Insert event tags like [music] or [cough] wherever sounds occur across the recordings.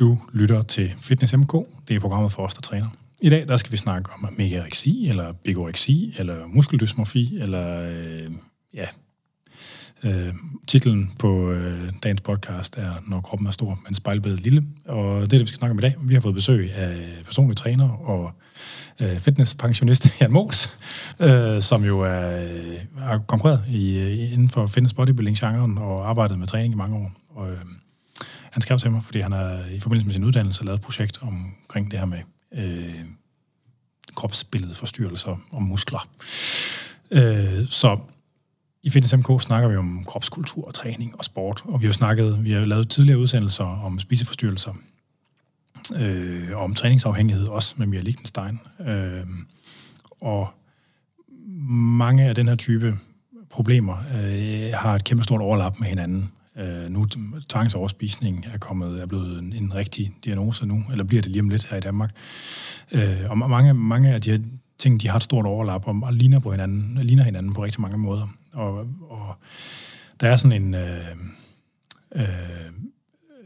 Du lytter til Fitness MK. Det er programmet for os, der træner. I dag der skal vi snakke om megareksi, eller bigoreksi, eller muskeldysmorfi, eller øh, ja, øh, titlen på øh, dagens podcast er Når kroppen er stor, men spejlbedet lille. Og det er det, vi skal snakke om i dag. Vi har fået besøg af personlig træner og øh, fitnesspensionist Jan Mos, øh, som jo er, øh, er konkurreret i, øh, inden for fitness bodybuilding-genren og arbejdet med træning i mange år. Og, øh, han skrev til mig, fordi han har i forbindelse med sin uddannelse lavet et projekt omkring det her med øh, kropsbilledet, forstyrrelser og muskler. Øh, så i Fitness MK snakker vi om kropskultur og træning og sport, og vi har snakket, vi har lavet tidligere udsendelser om spiseforstyrrelser, øh, og om træningsafhængighed også med Mia Lichtenstein. Øh, og mange af den her type problemer øh, har et kæmpe stort overlap med hinanden. Øh, nu tvangsoverspisning er kommet er blevet en, en rigtig diagnose nu, eller bliver det lige om lidt her i Danmark. Øh, og mange, mange af de her ting, de har et stort overlap og, og ligner, på hinanden, ligner hinanden på rigtig mange måder. Og, og der er sådan en... Øh, øh,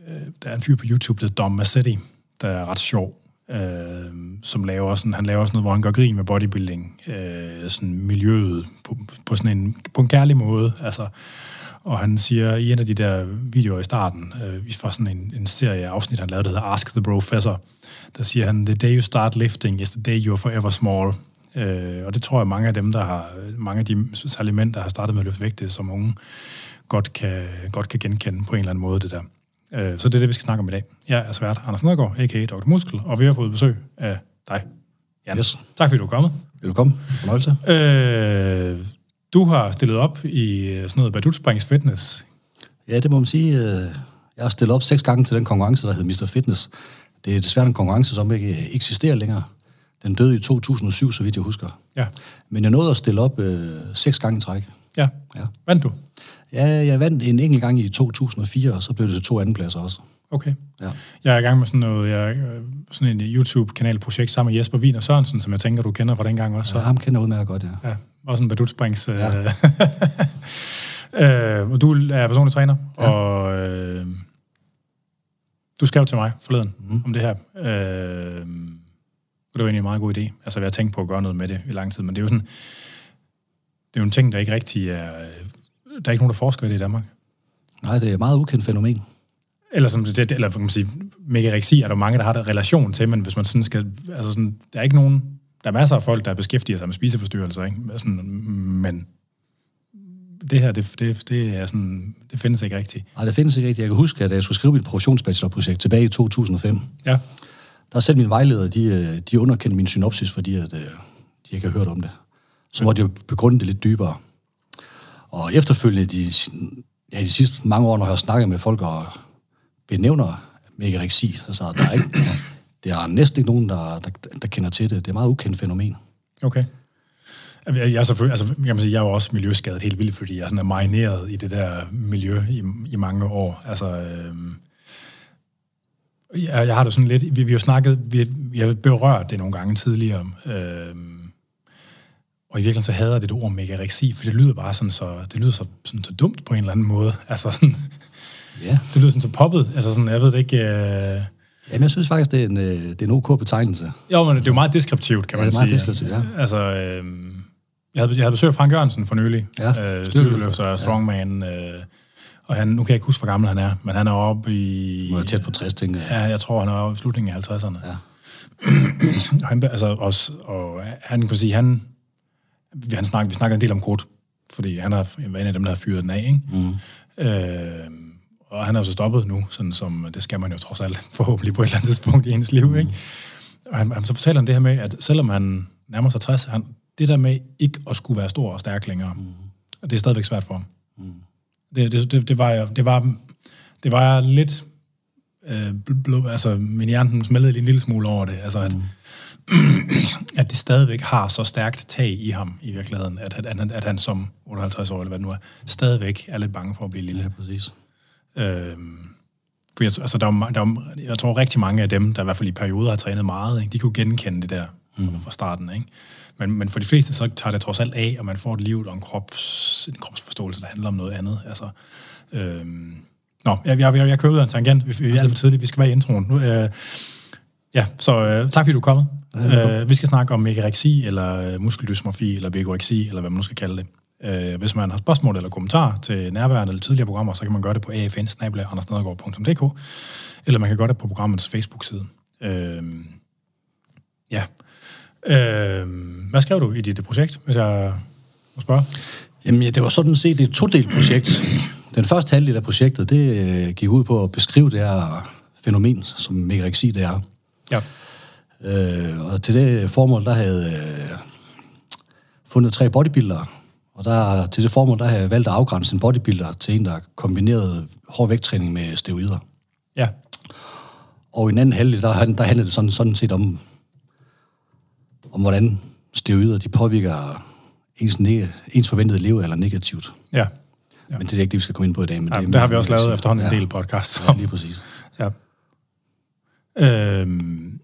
øh der er en fyr på YouTube, der hedder Dom Massetti, der er ret sjov, øh, som laver sådan, han laver også noget, hvor han gør grin med bodybuilding, øh, sådan miljøet på, på sådan en, på en kærlig måde, altså, og han siger i en af de der videoer i starten, øh, fra sådan en, en serie afsnit, han lavede, der hedder Ask the Professor, der siger han, the day you start lifting is the day you're forever small. Øh, og det tror jeg, mange af dem, der har, mange af de særlige mænd, der har startet med at løfte vægte som unge, godt kan, godt kan genkende på en eller anden måde det der. Øh, så det er det, vi skal snakke om i dag. Jeg er svært Anders Nedergaard, a.k.a. Dr. Muskel, og vi har fået besøg af dig, Jan. Yes. Tak fordi du er kommet. Velkommen. Fornøjelse. Øh, du har stillet op i sådan noget Badut Fitness. Ja, det må man sige. Jeg har stillet op seks gange til den konkurrence, der hedder Mr. Fitness. Det er desværre en konkurrence, som ikke eksisterer længere. Den døde i 2007, så vidt jeg husker. Ja. Men jeg nåede at stille op øh, seks gange i træk. Ja. ja. Vandt du? Ja, jeg vandt en enkelt gang i 2004, og så blev det til to andenpladser også. Okay. Ja. Jeg er i gang med sådan noget, jeg, sådan en YouTube-kanalprojekt sammen med Jesper Wiener Sørensen, som jeg tænker, du kender fra den gang også. Ja, ham kender jeg udmærket godt, ja. ja. Også en badutsprings. Ja. [laughs] øh, og du er personlig træner, ja. og øh, du skrev til mig forleden mm. om det her. Øh, og det var egentlig en meget god idé. Altså, jeg har tænkt på at gøre noget med det i lang tid, men det er jo sådan, det er jo en ting, der ikke rigtig er, der er ikke nogen, der forsker i det i Danmark. Nej, det er et meget ukendt fænomen. Eller, som det, eller kan man sige, megareksi er der mange, der har der relation til, men hvis man sådan skal, altså sådan, der er ikke nogen, der er masser af folk, der beskæftiger sig med spiseforstyrrelser, ikke? Sådan, men det her, det, det, det, er sådan, det findes ikke rigtigt. Nej, det findes ikke rigtigt. Jeg kan huske, at jeg skulle skrive mit professionsbachelorprojekt tilbage i 2005. Ja. Der er selv mine vejledere, de, de underkendte min synopsis, fordi at, de ikke har hørt om det. Så måtte jeg begrunde det lidt dybere. Og efterfølgende, de, ja, de sidste mange år, når jeg har snakket med folk og benævner megareksi, altså der er ikke, der er næsten ikke nogen, der, der, der kender til det. Det er et meget ukendt fænomen. Okay. Altså, jeg, er selvfølgelig, altså, kan man sige, jeg er jo også miljøskadet helt vildt, fordi jeg sådan er marineret i det der miljø i, i mange år. Altså, øh, jeg, jeg har det sådan lidt, vi, vi har snakket, vi, jeg har berørt det nogle gange tidligere, øh, og i virkeligheden så hader det det ord megareksi, for det lyder bare sådan så, det lyder så, sådan så dumt på en eller anden måde. Altså sådan, ja. det lyder sådan så poppet, altså sådan, jeg ved det ikke... Øh, Jamen, jeg synes faktisk, det er en, det er en ok betegnelse. Jo, men det er jo meget deskriptivt, kan man sige. Ja, det er meget sige. deskriptivt, ja. Altså, øh, jeg havde, jeg havde besøgt Frank Jørgensen for nylig, ja, øh, styrkeløfter og strongman, ja. øh, og han, nu kan jeg ikke huske, hvor gammel han er, men han er oppe i... Nu er tæt på 60, tænker jeg. Ja, jeg tror, han er oppe i slutningen af 50'erne. Ja. og, [clears throat] han, altså, også, og han kan sige, han, han snak, vi snakker en del om kort, fordi han er en af dem, der har fyret den af, ikke? Mm. Øh, og han er jo så stoppet nu, sådan som, det skal man jo trods alt [laughs] forhåbentlig på et eller andet tidspunkt i hendes liv, mm. ikke? Og han, han, så fortæller han det her med, at selvom han nærmer sig 60, han, det der med ikke at skulle være stor og stærk længere, mm. det er stadigvæk svært for ham. Mm. Det, det, det, det, var, det, var, det var lidt... Øh, blå, altså, min hjerne smeltede en lille smule over det. Altså, at, mm. [clears throat] at det stadigvæk har så stærkt tag i ham i virkeligheden, at, at, at, at han som 58 år, eller hvad det nu er, stadigvæk er lidt bange for at blive lille. Ja, præcis. Øhm, for jeg, altså, der er, der er, jeg tror rigtig mange af dem, der i hvert fald i perioder har trænet meget, ikke, de kunne genkende det der mm. fra starten. Ikke? Men, men for de fleste, så tager det trods alt af, og man får et liv og en, krops, en kropsforståelse, der handler om noget andet. Altså, øhm, Nå, jeg, jeg, jeg, jeg kører ud af en tangent. Vi, vi er alt for tidligt. Vi skal være i introen. Nu, øh, ja, så øh, tak fordi du er kommet. Ja, øh, vi skal snakke om megareksi, eller øh, muskeldysmorfi, eller begoreksi, eller hvad man nu skal kalde det. Øh, hvis man har spørgsmål eller kommentarer til nærværende eller tidligere programmer, så kan man gøre det på afn eller man kan gøre det på programmets Facebook-side. Øh, ja. Øh, hvad skrev du i dit projekt, hvis jeg må spørge? Jamen, ja, det var sådan set et todelt projekt. Den første halvdel af projektet, det øh, gik ud på at beskrive det her fænomen, som megareksi det er. Ja. Øh, og til det formål, der havde jeg øh, fundet tre bodybuildere. Og der, til det formål, der havde jeg valgt at afgrænse en bodybuilder til en, der kombinerede hård vægttræning med steroider. Ja. Og i en anden halvdel, der, der handlede det sådan, sådan set om, om hvordan steroider de påvirker ens, neg- ens forventede levealder negativt. Ja. Ja. Men det er ikke det, vi skal komme ind på i dag. Men ja det, det har vi også lavet efterhånden en ja. del podcasts Ja, om. lige præcis. Ja. Øhm,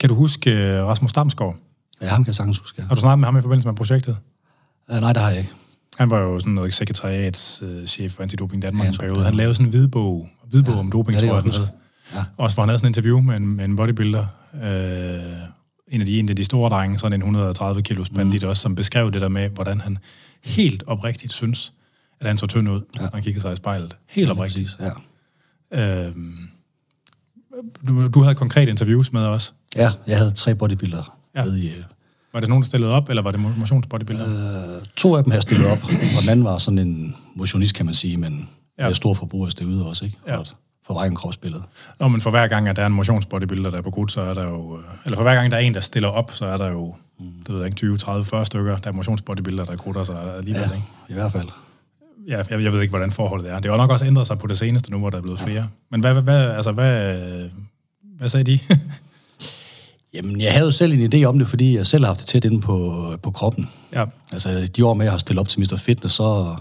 kan du huske øh, Rasmus Damsgaard? Ja, ham kan jeg sagtens huske. Har du snakket med ham i forbindelse med projektet? Ja. Nej, det har jeg ikke. Han var jo sådan noget sekretariatschef øh, chef for Antidoping Danmark Ja, ja, en periode. Han lavede sådan en hvidbog, hvidbog Ja. om doping, Ja, det tror jeg, den hed. Ja. Også hvor han havde sådan en interview med en, med en bodybuilder. Øh, en af de, en af de store drenge, sådan en 130 kilos bandit Mm. også, som beskrev det der med, hvordan han helt oprigtigt synes, at han så tynd ud, Ja. når han kiggede sig i spejlet. Helt Ja, oprigtigt. præcis, Ja. Øhm, du, du havde konkrete interviews med os. ja, jeg havde tre bodybuildere Ja. ja. med i... Var det nogen, der stillede op, eller var det motionsbodybuilder? Øh, to af dem har stillet op, og den anden var sådan en motionist, kan man sige, men Ja. ja. med stor forbrug af steroider også, ikke? Ja. Og et forvrænget kropsbillede. Nå, men for hver gang, at der er en motionsbodybuilder, der er på gut, så er der jo... øh, Eller for hver gang, der er en, der stiller op, så er der jo, mm. det ved jeg ikke, 20, 30, 40 stykker, der er motionsbodybuilder, der gutter sig alligevel, Ja, ikke? i hvert fald. Ja, jeg, jeg ved ikke, hvordan forholdet er. Det har nok også ændret sig på det seneste nu, hvor der er blevet flere. Men hvad, hvad, hvad, altså, hvad, hvad sagde de? [laughs] Jamen, jeg havde jo selv en idé om det, fordi jeg selv har haft det tæt inde på, på kroppen. ja, Altså, de år med, jeg har stillet op til Mr. Fitness, så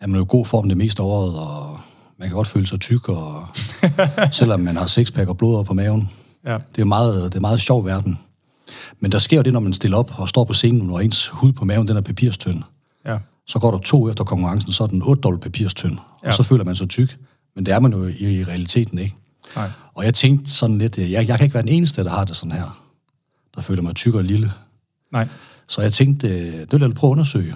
er man jo i god form det meste af året, og man kan godt føle sig tyk, og [laughs] selvom man har sixpack og blod på maven. ja, Det er meget, det er meget sjov verden. Men der sker jo det, når man stiller op og står på scenen, og ens hud på maven, den er papirstynd. ja, Så går der to efter konkurrencen, så er den 8 dobbelt papirstynd. Ja. Og så føler man sig tyk. Men det er man jo i, i realiteten ikke. Nej, Og jeg tænkte sådan lidt, jeg, jeg kan ikke være den eneste, der har det sådan her. Der føler mig tyk og lille. nej, Så jeg tænkte, øh, det vil jeg prøve at undersøge.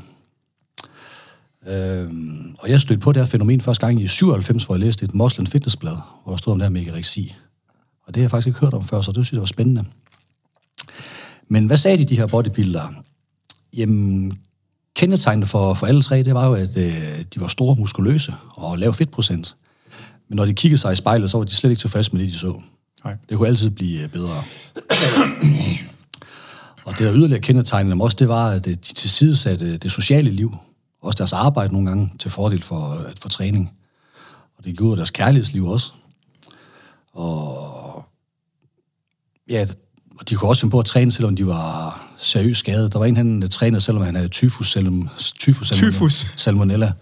Øhm, og jeg stødte på det her fænomen første gang i 97, hvor jeg læste et Moslem Fitnessblad, hvor der stod om det her megareksi. Og det har jeg faktisk ikke hørt om før, så det synes jeg var spændende. Men hvad sagde de, de her bodybuildere? Jamen, kendetegnende for, for alle tre, det var jo, at øh, de var store, muskuløse og lav fedtprocent. Men når de kiggede sig i spejlet, så var de slet ikke tilfredse med det, de så. nej, Det kunne altid blive øh, bedre. [clears throat] og det, der yderligere kendetegnede dem også, det var, at øh, de tilsidesatte det sociale liv. Også deres arbejde nogle gange til fordel for, øh, for træning. Og det gjorde deres kærlighedsliv også. Og ja, og de kunne også finde på at træne, selvom de var seriøst skadet. Der var en, han øh, trænede, selvom han havde tyfus, selvom, tyfus. Tyfus. salmonella.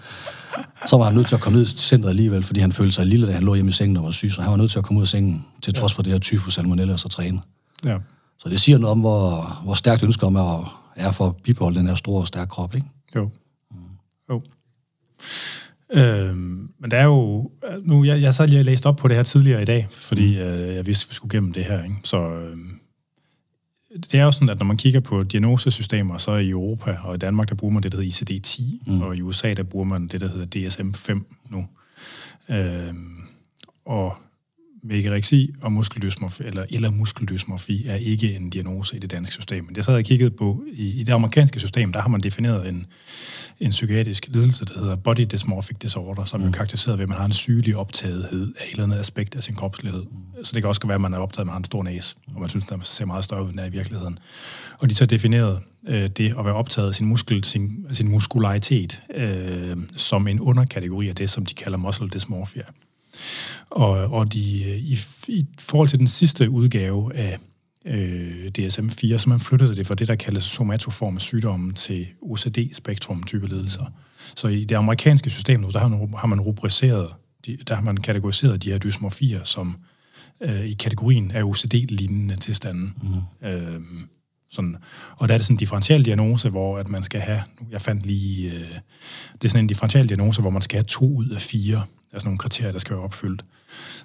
Så var han nødt til at komme ned til centret alligevel, fordi han følte sig lille, da han lå hjemme i sengen og var syg. Så han var nødt til at komme ud af sengen, til trods for det her tyfus, salmonella, og så træne. ja, Så det siger noget om, hvor, hvor stærkt ønsket om at er for at bibeholde den her store og stærke krop, ikke? jo, jo. Øhm, men der er jo, nu, jeg, jeg sad lige og læste op på det her tidligere i dag, fordi mm. øh, jeg vidste, vi skulle gennem det her, ikke? så øh, det er jo sådan, at når man kigger på diagnosesystemer, så i Europa og i Danmark, der bruger man det, der hedder ICD-10, mm. og i USA, der bruger man det, der hedder DSM-5 nu. Øhm, og megareksi og muskeldysmorfi, eller, eller muskeldysmorfi, er ikke en diagnose i det danske system. Men det sad jeg kigget på, i, i det amerikanske system, der har man defineret en, en psykiatrisk lidelse, der hedder body dysmorphic disorder, som mm. er karakteriseret ved, at man har en sygelig optagethed af et eller andet aspekt af sin kropslighed. Mm. Så det kan også være, at man er optaget, at man har en stor næse, og man synes, man ser meget større ud, end er i virkeligheden. Og de så defineret øh, det at være optaget af sin, muskel, sin, sin muskularitet øh, som en underkategori af det, som de kalder muscle dysmorphia. Og, og de, i, i forhold til den sidste udgave af øh, DSM-4, så man flyttede det fra det, der kaldes somatoforme sygdomme til OCD-spektrum-type lidelser. Så i det amerikanske system nu, der har man, har man rubriceret, de, der har man kategoriseret de her dysmorfier som øh, i kategorien af OCD-lignende tilstande. Mm. Øh, sådan, og der er det sådan en differential diagnose, hvor at man skal have, jeg fandt lige, øh, det er sådan en differential diagnose, hvor man skal have to ud af fire, altså nogle kriterier, der skal være opfyldt.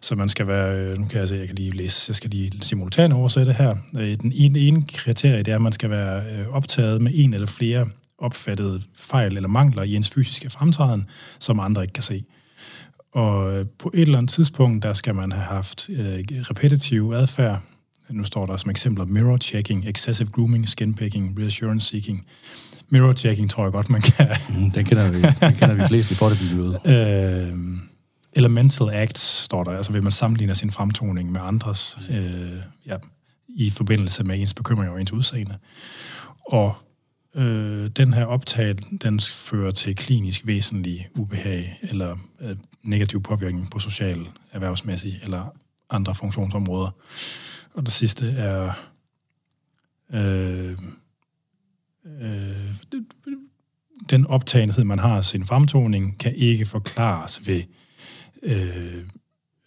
Så man skal være, øh, nu kan jeg se, jeg kan lige læse, jeg skal lige simultan oversætte her. Øh, den ene, ene kriterie, det er, at man skal være øh, optaget med en eller flere opfattede fejl eller mangler i ens fysiske fremtræden, som andre ikke kan se. Og på et eller andet tidspunkt, der skal man have haft repetitiv adfærd. Nu står der som eksempler mirror checking, excessive grooming, skin picking, reassurance seeking. Mirror checking tror jeg godt, man kan. Mm, den kender vi, den kender vi flest i bodybuilding. [laughs] øh, eller mental acts, står der. Altså vil man sammenligne sin fremtoning med andres øh, ja, i forbindelse med ens bekymringer og ens udseende. Og øh, den her optag, den fører til klinisk væsentlig ubehag eller øh, negativ påvirkning på social, erhvervsmæssig eller andre funktionsområder. Og det sidste er øh, øh, den optagenhed, man har af sin fremtoning, kan ikke forklares ved øh,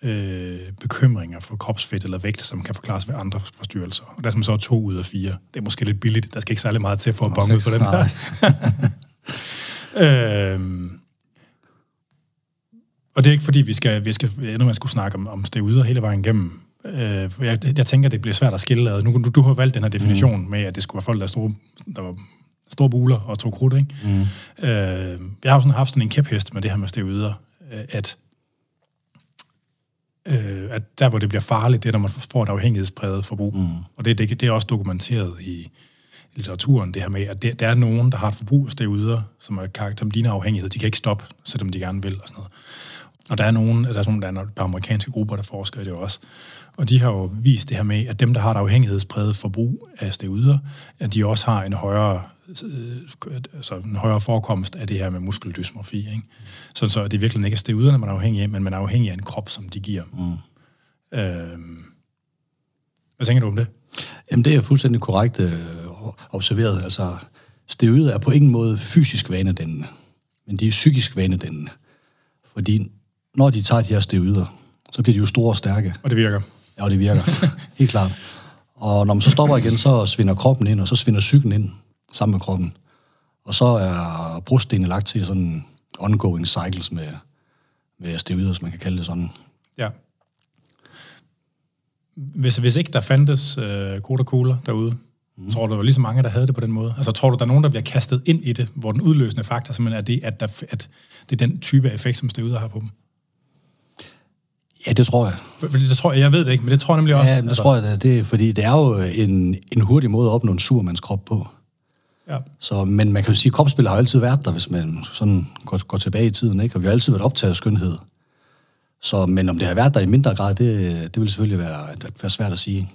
øh, bekymringer for kropsfedt eller vægt, som kan forklares ved andre forstyrrelser. Og der er som så to ud af fire. Det er måske lidt billigt. Der skal ikke særlig meget til for at bonge ud på den der. [laughs] øh, og det er ikke fordi, vi skal, vi skal endnu man skulle snakke om, om steroider hele vejen igennem. Øh, jeg, jeg tænker, det bliver svært at skille ad. Nu, du, du har valgt den her definition mm. med, at det skulle være folk, der, store, der var store buler og tog krudt, ikke? Mm. Øh, jeg har jo sådan haft sådan en kæphest med det her med steroider, øh, at øh, at der, hvor det bliver farligt, det er, når man får et afhængighedspræget forbrug. Mm. Og det, det, det er også dokumenteret i litteraturen, det her med, at det, der er nogen, der har et forbrug derude, som er karakter, som ligner afhængighed. De kan ikke stoppe, selvom de gerne vil. Og, sådan noget. Og der er nogen, der er sådan, der er amerikanske grupper, der forsker i det også. Og de har jo vist det her med, at dem, der har et afhængighedspræget forbrug af steroider, at de også har en højere, altså en højere forekomst af det her med muskeldysmorfi. Ikke? Så, så det virkelig ikke er steroiderne, man er afhængig af, men man er afhængig af en krop, som de giver. Mm. Øhm, hvad tænker du om det? Jamen, det er fuldstændig korrekt øh, observeret. Altså, steroider er på ingen måde fysisk vanedændende, men de er psykisk vanedændende. Fordi når de tager de her steroider, så bliver de jo store og stærke. Og det virker. Ja, og det virker. [laughs] Helt klart. Og når man så stopper igen, så svinder kroppen ind, og så svinder psyken ind sammen med kroppen. Og så er brudstenene lagt til sådan ongoing cycles med, med steroider, som man kan kalde det sådan. Ja. Hvis, hvis ikke der fandtes øh, kode kugler derude, mm. tror du, der var lige så mange, der havde det på den måde? Altså tror du, der er nogen, der bliver kastet ind i det, hvor den udløsende faktor simpelthen er det, at, der, at det er den type af effekt, som steroider har på dem? Ja, det tror jeg. Fordi det tror jeg, jeg ved det ikke, men det tror jeg nemlig også. Ja, det altså. tror jeg, det, det, fordi det er jo en, en hurtig måde at opnå en surmandskrop på. Ja. Så, men man kan jo sige, at kropsspil har jo altid været der, hvis man sådan går, går tilbage i tiden, ikke? og vi har altid været optaget af skønhed. Så, men om det har været der i mindre grad, det, det vil selvfølgelig være, være svært at sige.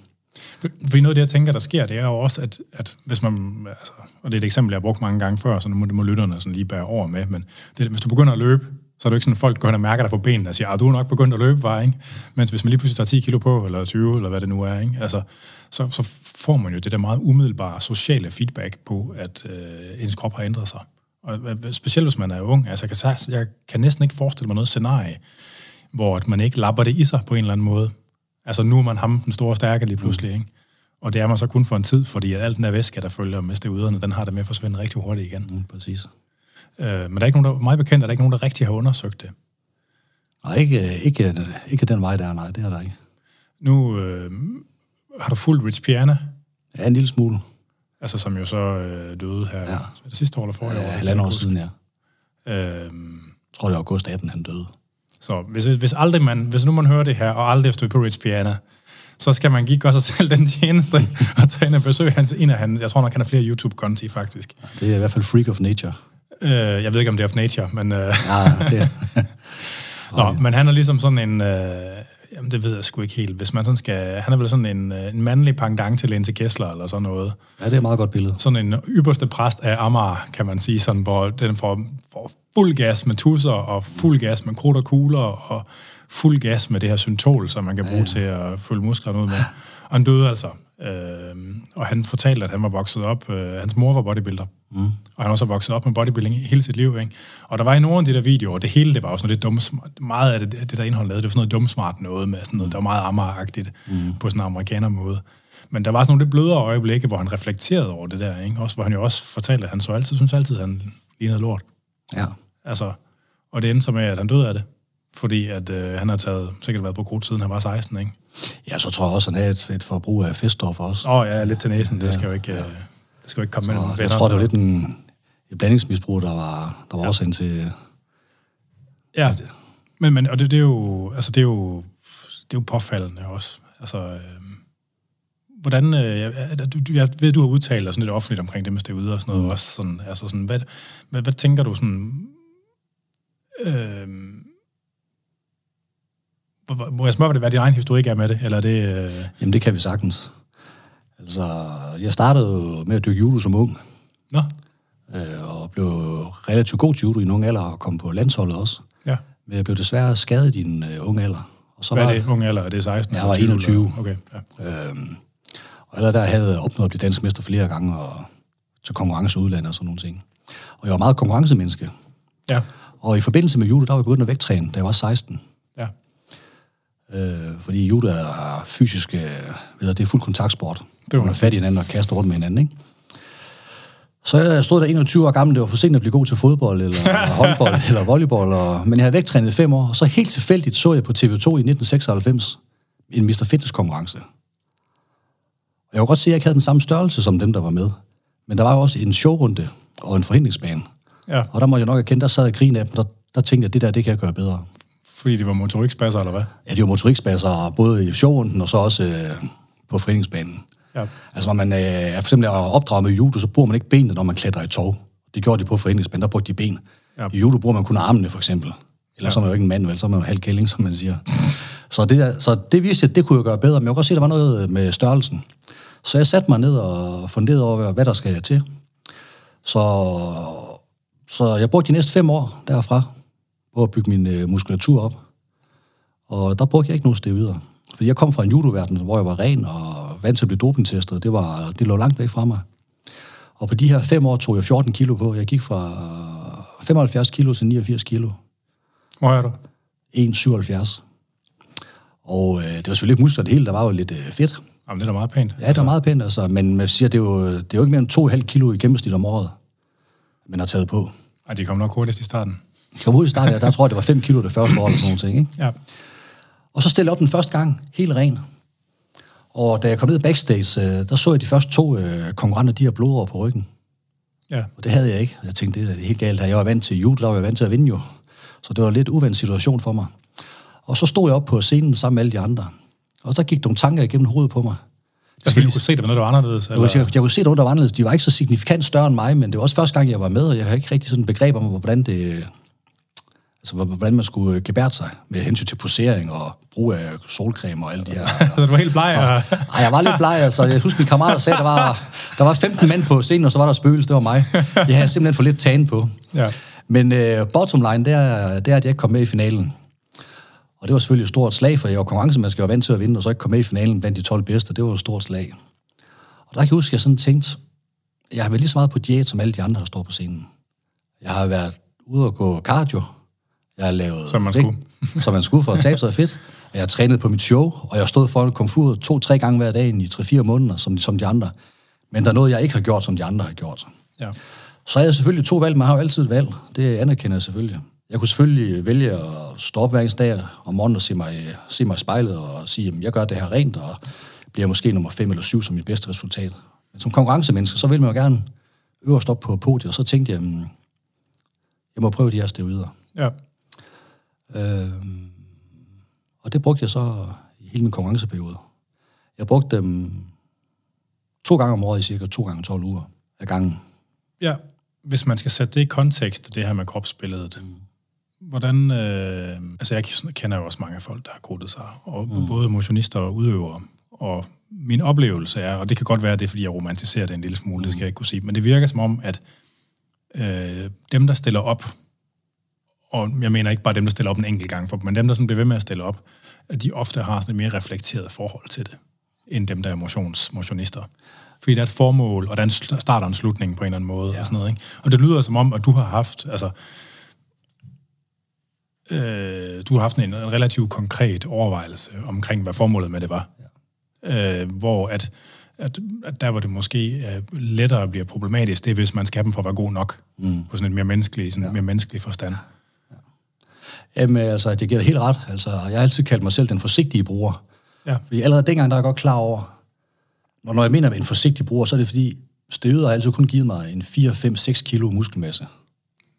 For noget af det, jeg tænker, der sker, det er jo også, at, at hvis man, altså, og det er et eksempel, jeg har brugt mange gange før, så nu må, det må lytterne sådan lige bære over med, men det, hvis du begynder at løbe, så er det ikke sådan, at folk går hen og mærker dig på benene og siger, at du er nok begyndt at løbe, var, ikke? Mens hvis man lige pludselig tager 10 kilo på, eller 20, eller hvad det nu er, ikke? Altså, så, så får man jo det der meget umiddelbare sociale feedback på, at øh, ens krop har ændret sig. Og specielt hvis man er ung. Altså, jeg kan, jeg kan næsten ikke forestille mig noget scenarie, hvor man ikke lapper det i sig på en eller anden måde. Altså, nu er man ham, den store stærke lige pludselig, ikke? Og det er man så kun for en tid, fordi at al den der væske, der følger med steroiderne, den har det med at forsvinde rigtig hurtigt igen. Mm, præcis. Øh, men der er ikke nogen, der, meget bekendt er der ikke nogen, der rigtig har undersøgt det. Nej, ikke, ikke, ikke den vej der, nej, det er der ikke. Nu øh, har du fulgt Rich Piana. Ja, en lille smule. Altså, som jo så øh, døde her ja. det sidste år eller forrige ja, år. halvandet år siden, ja. Øhm, jeg tror, det var august 18, han døde. Så hvis, hvis, aldrig man, hvis nu man hører det her, og aldrig efter på Rich Piana, så skal man give sig selv den tjeneste [laughs] og tage ind og besøge hans, en af hans, jeg tror nok, han har flere YouTube-konti faktisk. Ja, det er i hvert fald Freak of Nature. Øh, jeg ved ikke, om det er of nature, men... Øh, ja, [laughs] det [laughs] Nå, men han er ligesom sådan en... Øh, jamen, det ved jeg sgu ikke helt. Hvis man sådan skal... Han er vel sådan en, øh, en mandlig pendant til Lente Kessler, eller sådan noget. Ja, det er et meget godt billede. Sådan en ypperste præst af Amager, kan man sige, sådan, hvor den får, får fuld gas med tusser, og fuld gas med krudt og kugler, og fuld gas med det her syntol, som man kan bruge ja. til at fylde musklerne ud med. Og han døde altså. Øh, og han fortalte, at han var vokset op. Øh, hans mor var bodybuilder. Mm. Og han var også vokset op med bodybuilding hele sit liv. Ikke? Og der var i nogle af de der videoer, det hele det var også noget lidt dumt. Meget af det, det der indhold lavede, det var sådan noget dumsmart noget med sådan noget, der var meget ammeragtigt mm. på sådan en amerikaner måde. Men der var sådan nogle lidt blødere øjeblikke, hvor han reflekterede over det der, ikke? Også, hvor han jo også fortalte, at han så altid, synes altid, at han lignede lort. Ja. Altså, og det endte så med, at han døde af det. Fordi at øh, han har taget, sikkert været på krudt siden han var 16, ikke? ja, så tror jeg også, at han havde et, et forbrug af feststoffer også. Åh oh, ja, lidt til næsen, det skal jo ikke, øh, det skal jo ikke komme Så mellem jeg tror, det var lidt en, et blandingsmisbrug, der var, der var ja. også ind til... Ja, men, men og det, det, er jo, altså det er jo, det er jo påfaldende også. Altså, øh, hvordan, øh, du, jeg ved, du har udtalt dig sådan lidt offentligt omkring det med steroider og sådan noget mm. også. Sådan, altså sådan, hvad, hvad, hvad tænker du sådan, øh, må jeg spørge, hvad din egen historik er med det? Eller er det, øh, Jamen, det kan vi sagtens. Altså, jeg startede med at dyrke judo som ung, nå, øh, og blev relativt god til judo i en ung alder, og kom på landsholdet også. ja. Men jeg blev desværre skadet i en øh, ung alder. Og så Hvad var, er det, unge alder? Er det 16? Jeg eller var 20, 21. eller- Okay, ja. Øhm, og allerede der havde jeg opnået at blive dansk mester flere gange, og til konkurrence udlandet og sådan nogle ting. Og jeg var meget konkurrencemenneske. Ja, Og i forbindelse med judo, der var jeg begyndt at vægttræne, da jeg var 16. Øh, fordi judo er fysisk, øh, det er fuld kontaktsport. må man man er fat i hinanden og kaster rundt med hinanden, ikke? Så jeg stod der 21 år gammel, det var for sent at blive god til fodbold, eller [laughs] håndbold, eller volleyball, og, men jeg havde vægttrænet i fem år, og så helt tilfældigt så jeg på TV2 i 1996 en Mr. Fitness konkurrence. Og jeg kunne godt se, at jeg ikke havde den samme størrelse som dem, der var med. Men der var jo også en showrunde og en forhindringsbane. ja. Og der måtte jeg nok erkende, der sad jeg grin af dem, der, der tænkte jeg, at det der, det kan jeg gøre bedre. Fordi det var motorikspasser, eller hvad? Ja, det jo motorikspasser, både i showrunden og så også øh, på foreningsbanen. Ja. Altså når man øh, er for eksempel er opdraget med judo, så bruger man ikke benene, når man klatrer i tog. Det gjorde de på foreningsbanen, der brugte de ben. Ja. Ja. I judo bruger man kun armene, for eksempel. Eller så er man jo ikke en mand, vel? Så er man jo halv kælling, som man siger. så, det der, så det viste jeg, at det kunne jeg gøre bedre, men jeg kunne godt se, at der var noget med størrelsen. Så jeg satte mig ned og funderede over, hvad der skal jeg til. Så, så jeg brugte de næste fem år derfra på at bygge min øh, muskulatur op. Og der brugte jeg ikke nogen steroider. Fordi jeg kom fra en judoverden, hvor jeg var ren og vant til at blive dopingtestet. Det, var, det lå langt væk fra mig. Og på de her fem år tog jeg 14 kilo på. Jeg gik fra 75 kilo til 89 kilo. Hvor er du? 1,77. Og øh, det var selvfølgelig ikke muskler det hele, der var jo lidt øh, fedt. Jamen, det er da meget pænt. Ja, det var meget pænt, altså. Men man siger, det er jo, det er jo ikke mere end 2,5 kilo i gennemsnit om året, man har taget på. Ej, de kom nok hurtigst i starten. Jeg kom ud i starten, der tror jeg, det var 5 kilo det første år, eller sådan nogle ting, ikke? Ja. Og så stillede jeg op den første gang, helt ren. Og da jeg kom ned backstage, øh, der så jeg de første to øh, konkurrenter, de har blodår på ryggen. Ja. Og det havde jeg ikke. Jeg tænkte, det er helt galt her. Jeg var vant til judo, der var jeg vant til at vinde jo. Så det var en lidt uvendt situation for mig. Og så stod jeg op på scenen sammen med alle de andre. Og så gik nogle tanker igennem hovedet på mig. Fordi du kunne se, at det var noget, der var anderledes? Jeg, jeg, jeg kunne se, at nogen, der var anderledes. De var ikke så signifikant større end mig, men det var også første gang, jeg var med, og jeg har ikke rigtig sådan et begreb om, hvordan det... Altså, hvordan man skulle gebære sig med hensyn til posering og brug af solcreme og alle de her... [laughs] Så du var helt bleg? Og... Ej, jeg var lidt bleg, altså. Jeg husker, min kammerat sagde, der var, der var 15 mænd på scenen, og så var der spøgelse, det var mig. [laughs] Jeg havde simpelthen for lidt tan på. Ja. Men øh, bottom line, det er, det er, at jeg ikke kom med i finalen. Og det var selvfølgelig et stort slag, for jeg var konkurrencemenneske, jeg var vant til at vinde, og så ikke komme med i finalen blandt de 12 bedste, det var et stort slag. Og der kan jeg huske, at jeg sådan tænkte, jeg har været lige så meget på diæt, som alle de andre, der står på scenen. Jeg har været ude og gå cardio. Jeg lavet... Som man skulle. [laughs] som man skulle for at tabe sig fedt. Og jeg trænet på mit show, og jeg stod foran fu to-tre gange hver dag i 3-4 måneder, som, som de andre. Men der er noget, jeg ikke har gjort, som de andre har gjort. ja. Så havde jeg selvfølgelig to valg. Man har jo altid et valg. Det anerkender jeg selvfølgelig. Jeg kunne selvfølgelig vælge at stå op hver eneste dag om morgenen og se mig, se mig i spejlet og sige, at jeg gør det her rent, og bliver måske nummer 5 eller 7 som mit bedste resultat. Men som konkurrencemenneske, så vil man jo gerne øverst op på podiet, og så tænkte jeg, "Hmm, jeg må prøve de her steroider. ja. Øh, og det brugte jeg så i hele min konkurrenceperiode. Jeg brugte dem to gange om året i cirka to gange 12 uger af gangen. Ja, hvis man skal sætte det i kontekst, det her med kropsbilledet, mm. hvordan, øh, altså jeg kender jo også mange folk, der har krudtet sig, og mm. både motionister og udøvere, og min oplevelse er, og det kan godt være, at det er, fordi jeg romantiserer det en lille smule, mm. det skal jeg ikke kunne sige, men det virker som om, at øh, dem, der stiller op, og jeg mener ikke bare dem, der stiller op en enkelt gang, for, men dem, der sådan bliver ved med at stille op, at de ofte har sådan et mere reflekteret forhold til det, end dem, der er motions, motionister. Fordi der er et formål, og der er en sl- start og en slutning på en eller anden måde. Ja. Og, sådan noget, ikke? og det lyder som om, at du har haft, altså, øh, du har haft en, en relativt konkret overvejelse omkring, hvad formålet med det var. Ja. Øh, hvor at at, at der, hvor det måske er lettere bliver problematisk, det er, hvis man skal have dem for at være god nok, mm. på sådan en mere menneskelig, sådan ja. mere menneskelig forstand. Jamen, altså, det giver dig helt ret. Altså, jeg har altid kaldt mig selv den forsigtige bruger. Ja. Fordi allerede dengang, der er jeg godt klar over, og når jeg mener med en forsigtig bruger, så er det fordi, støvet har altid kun givet mig en 4, 5, 6 kilo muskelmasse.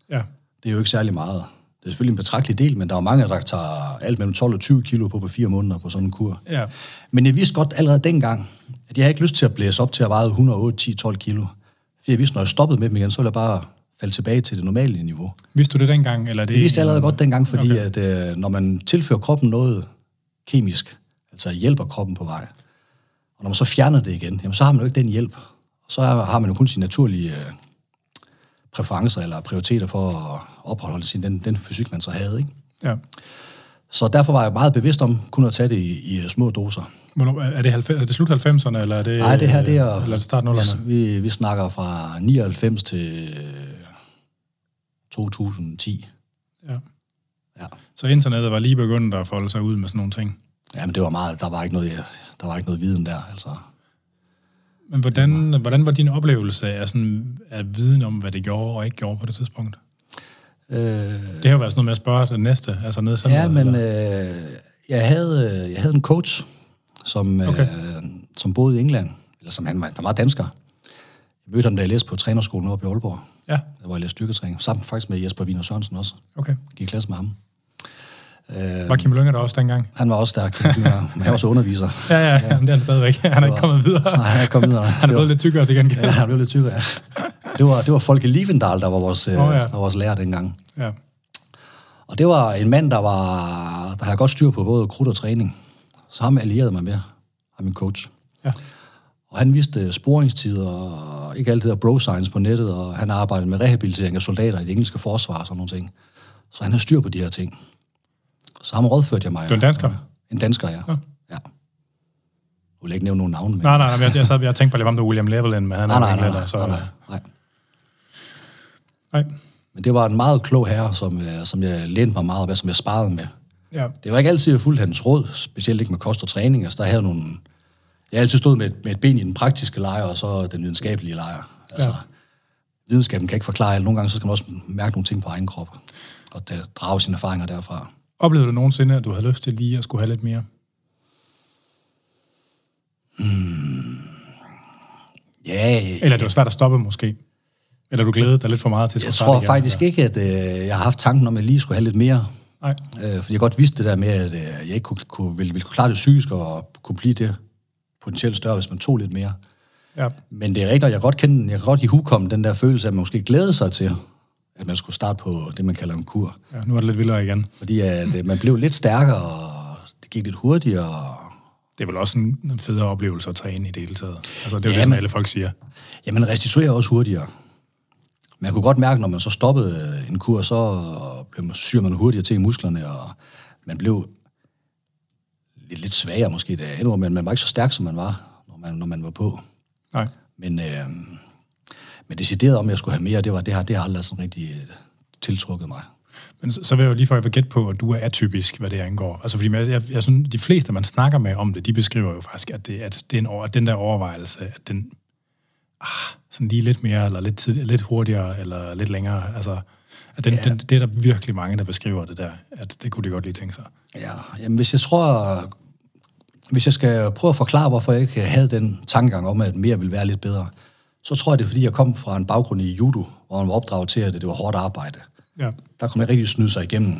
Ja. Det er jo ikke særlig meget. Det er selvfølgelig en betragtelig del, men der er mange, der tager alt mellem 12 og 20 kilo på på fire måneder på sådan en kur. Ja. Men jeg vidste godt allerede dengang, at jeg havde ikke lyst til at blæse op til at veje 108, 10, 12 kilo. For jeg vidste, når jeg stoppede med dem igen, så ville jeg bare falde tilbage til det normale niveau. Vidste du det dengang? Eller det Det vidste jeg allerede godt dengang, fordi okay. at øh, når man tilfører kroppen noget kemisk, altså hjælper kroppen på vej, og når man så fjerner det igen, jamen så har man jo ikke den hjælp. Og så har man jo kun sine naturlige øh, præferencer eller prioriteter for at opretholde sin, den, den fysik, man så havde. Ikke? Ja. Så derfor var jeg meget bevidst om kun at tage det i, i små doser. Hvornår, er, det 90, er det slut 90'erne, eller er det... Nej, det her det er... Eller start 0'erne? Vi, vi, snakker fra 99 til øh, 2010. Ja. Ja. Så internettet var lige begyndt at folde sig ud med sådan nogle ting. Jamen, det var meget... Der var ikke noget, der var ikke noget viden der, altså. Men hvordan, hvordan var din oplevelse af, sådan, af viden om, hvad det gjorde og ikke gjorde på det tidspunkt? Øh, Det har jo været sådan noget med at spørge den næste, altså nede sådan Ja, men eller? øh, jeg, havde, øh, jeg havde en coach, som, Okay. okay. øh, som boede i England, eller som han var, han var dansker. Jeg mødte ham, da jeg læste på trænerskolen oppe i Aalborg, Ja, der var jeg læste styrketræning, sammen faktisk med Jesper Wiener Sørensen også. okay. Gik i klasse med ham. Øh, Var Kim Lynger der også dengang? han var også stærk, [laughs] men han var også underviser. Ja, ja, ja. men det er han stadigvæk. Han er ikke kommet videre. Nej, han er kommet videre. [laughs] Han er blevet lidt tykkere til gengæld. Ja, han blev lidt tykkere, ja. Det var, det var Folke Livendal, der var vores, Åh, ja. der var vores lærer dengang. Ja. Og det var en mand, der var der havde godt styr på både krudt og træning. Så ham allierede mig med, ham min coach. Ja. Og han vidste sporingstider og ikke alt det der bro science på nettet, og han arbejdede med rehabilitering af soldater i det engelske forsvar og sådan nogle ting. Så han har styr på de her ting. Så ham rådførte jeg mig. Du er en dansker? En dansker, ja. Ja. ja. Jeg vil ikke nævne nogen navne. Men... Nej, nej, nej, jeg, jeg, sad, jeg tænkte på, at det var William Levelin, men han nej, er nej, nej, nej, så... nej, nej, nej. nej. Men det var en meget klog herre, som, øh, som jeg lænede mig meget op af, som jeg sparede med. Ja. Det var ikke altid, jeg fulgte hans råd, specielt ikke med kost og træning. Altså, der havde nogle... Jeg har altid stået med, med et ben i den praktiske lejr, og så den videnskabelige lejr. Altså, Ja. videnskaben kan ikke forklare alt. Nogle gange så skal man også mærke nogle ting på egen krop, og da- drage sine erfaringer derfra. Oplevede du nogensinde, at du havde lyst til lige at skulle have lidt mere? Ja, Eller det var svært at stoppe måske? Eller du glædede dig lidt for meget til at jeg tror igen? faktisk ikke, at øh, jeg har haft tanken om, at jeg lige skulle have lidt mere. Nej. Øh, fordi jeg godt vidste det der med, at øh, jeg ikke kunne, kunne, ville, ville kunne klare det psykisk, og kunne blive det potentielt større, hvis man tog lidt mere. Ja. Men det er rigtigt, og jeg godt kende, jeg kan godt i hukomme den der følelse, at man måske glæde sig til, at man skulle starte på det, man kalder en kur. ja, nu er det lidt vildere igen. Fordi at, man blev lidt stærkere, og det gik lidt hurtigere. Det er vel også en, en federe oplevelse at træne i det hele taget. Altså, det er jo Ja, det, som alle folk siger. Ja, man restituerer også hurtigere. Man kunne godt mærke, når man så stoppede en kur, så blev man, syr man hurtigere til i musklerne, og man blev lidt, lidt svagere måske det endnu, men man var ikke så stærk, som man var, når man, når man var på. Nej. Men, øh, men decideret om, jeg skulle have mere, det, var, det, har, det har aldrig sådan rigtig øh, tiltrukket mig. Men så, så vil jeg jo lige for at gætte på, at du er atypisk, hvad det angår. Altså, fordi jeg, jeg, jeg synes, de fleste, man snakker med om det, de beskriver jo faktisk, at, det, at, det er en, over- at den der overvejelse, at den ah, sådan lige lidt mere, eller lidt, tid, lidt hurtigere, eller lidt længere, altså, den, ja. Den, det er der virkelig mange, der beskriver det der, at det kunne de godt lige tænke sig. Ja, jamen hvis jeg tror, hvis jeg skal prøve at forklare, hvorfor jeg ikke havde den tankegang om, at mere ville være lidt bedre, så tror jeg, det er, fordi jeg kom fra en baggrund i judo, hvor man var opdraget til, at det var hårdt arbejde. Ja. Der kunne man rigtig snyde sig igennem.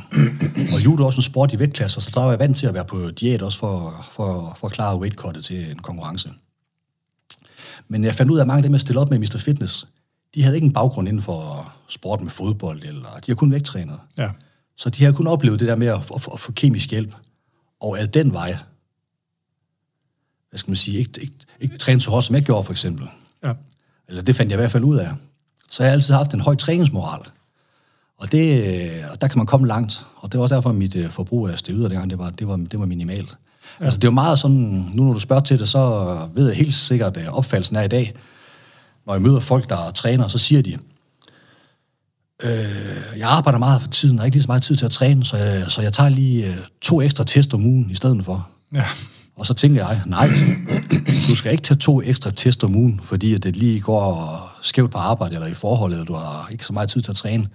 Og judo er også en sport i vægtklasser, så der var jeg vant til at være på diæt også for, for, for at klare weightcuttet til en konkurrence. Men jeg fandt ud af, at mange af dem, jeg stillede op med Mr. Fitness, de havde ikke en baggrund inden for sport med fodbold, eller de har kun vægttrænet. Ja. Så de har kun oplevet det der med at, at, at få kemisk hjælp. Og ad den vej, hvad skal man sige, ikke, ikke, ikke træne så hårdt, som jeg gjorde for eksempel. Ja. Eller det fandt jeg i hvert fald ud af. Så jeg har altid haft en høj træningsmoral. Og det, og der kan man komme langt. Og det var også derfor, at mit øh, forbrug af steroider dengang, det var, det var, det var minimalt. Ja. Altså det var meget sådan, nu når du spørger til det, så ved jeg helt sikkert, at opfattelsen er i dag, når jeg møder folk, der er træner, så siger de, øh, jeg arbejder meget for tiden, og har ikke lige så meget tid til at træne, så jeg, så jeg tager lige øh, to ekstra test om ugen i stedet for. Ja. Og så tænker jeg, nej, du skal ikke tage to ekstra test om ugen, fordi at det lige går skævt på arbejde eller i forholdet, og du har ikke så meget tid til at træne.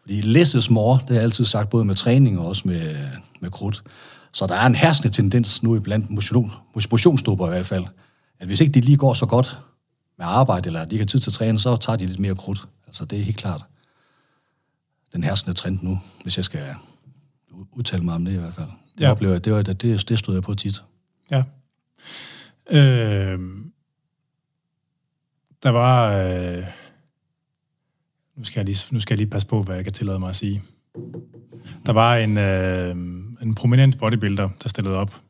Fordi less is more, det har jeg altid sagt, både med træning og også med, med krudt. Så der er en herskende tendens nu blandt motion, motionsstupper i hvert fald, at hvis ikke det lige går så godt med arbejde, eller de ikke har tid til at træne, så tager de lidt mere krudt. Altså det er helt klart den herskende trend nu, hvis jeg skal udtale mig om det i hvert fald. Det Ja. oplever jeg, det, var, det, det stod jeg på tit. Ja. Øh, der var... Øh, nu, skal jeg lige, nu skal jeg lige passe på, hvad jeg kan tillade mig at sige. Der var en, øh, en prominent bodybuilder, der stillede op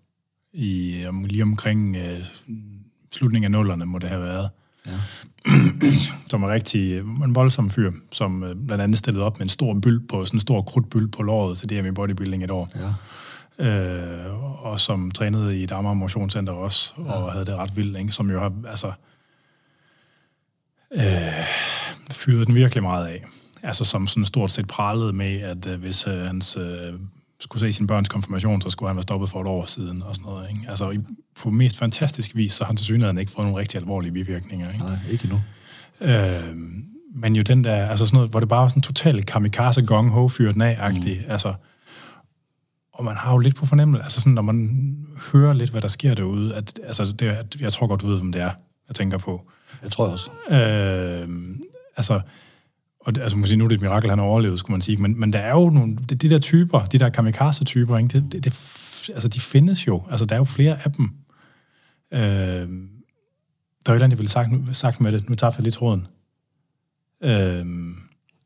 i om- lige omkring øh, slutningen af nullerne, må det have været. Ja. Som er rigtig en voldsom fyr, som øh, blandt andet stillede op med en stor byld på, sådan en stor krudtbyld på låret til DM i bodybuilding et år. Ja. øh, og som trænede i et Amager Motionscenter også, ja. og havde det ret vildt, ikke? som jo har altså, øh, fyret den virkelig meget af. Altså som sådan stort set pralede med, at øh, hvis øh, hans øh, skulle se sin børns konfirmation, så skulle han være stoppet for et år siden og sådan noget. Ikke? Altså i, på mest fantastisk vis, så har han til synligheden ikke fået nogle rigtig alvorlige bivirkninger. Ikke? Nej, ikke endnu. Øh, men jo den der, altså sådan noget, hvor det bare var sådan totalt kamikaze gong ho fyret den af-agtig. Mm. Altså, og man har jo lidt på fornemmelse, altså sådan, når man hører lidt, hvad der sker derude, at, altså, det, at, jeg tror godt, du ved, hvem det er, jeg tænker på. Jeg tror også. Øh, altså, og det, altså, sige, nu er det et mirakel, han har overlevet, skulle man sige, men, men der er jo nogle, de, de der typer, de der kamikaze-typer, ikke, det, det, det, altså, de findes jo, altså, der er jo flere af dem. Øh, der er jo et eller andet, jeg ville sagt, sagt med det, nu tabte jeg lidt tråden. Øh, Det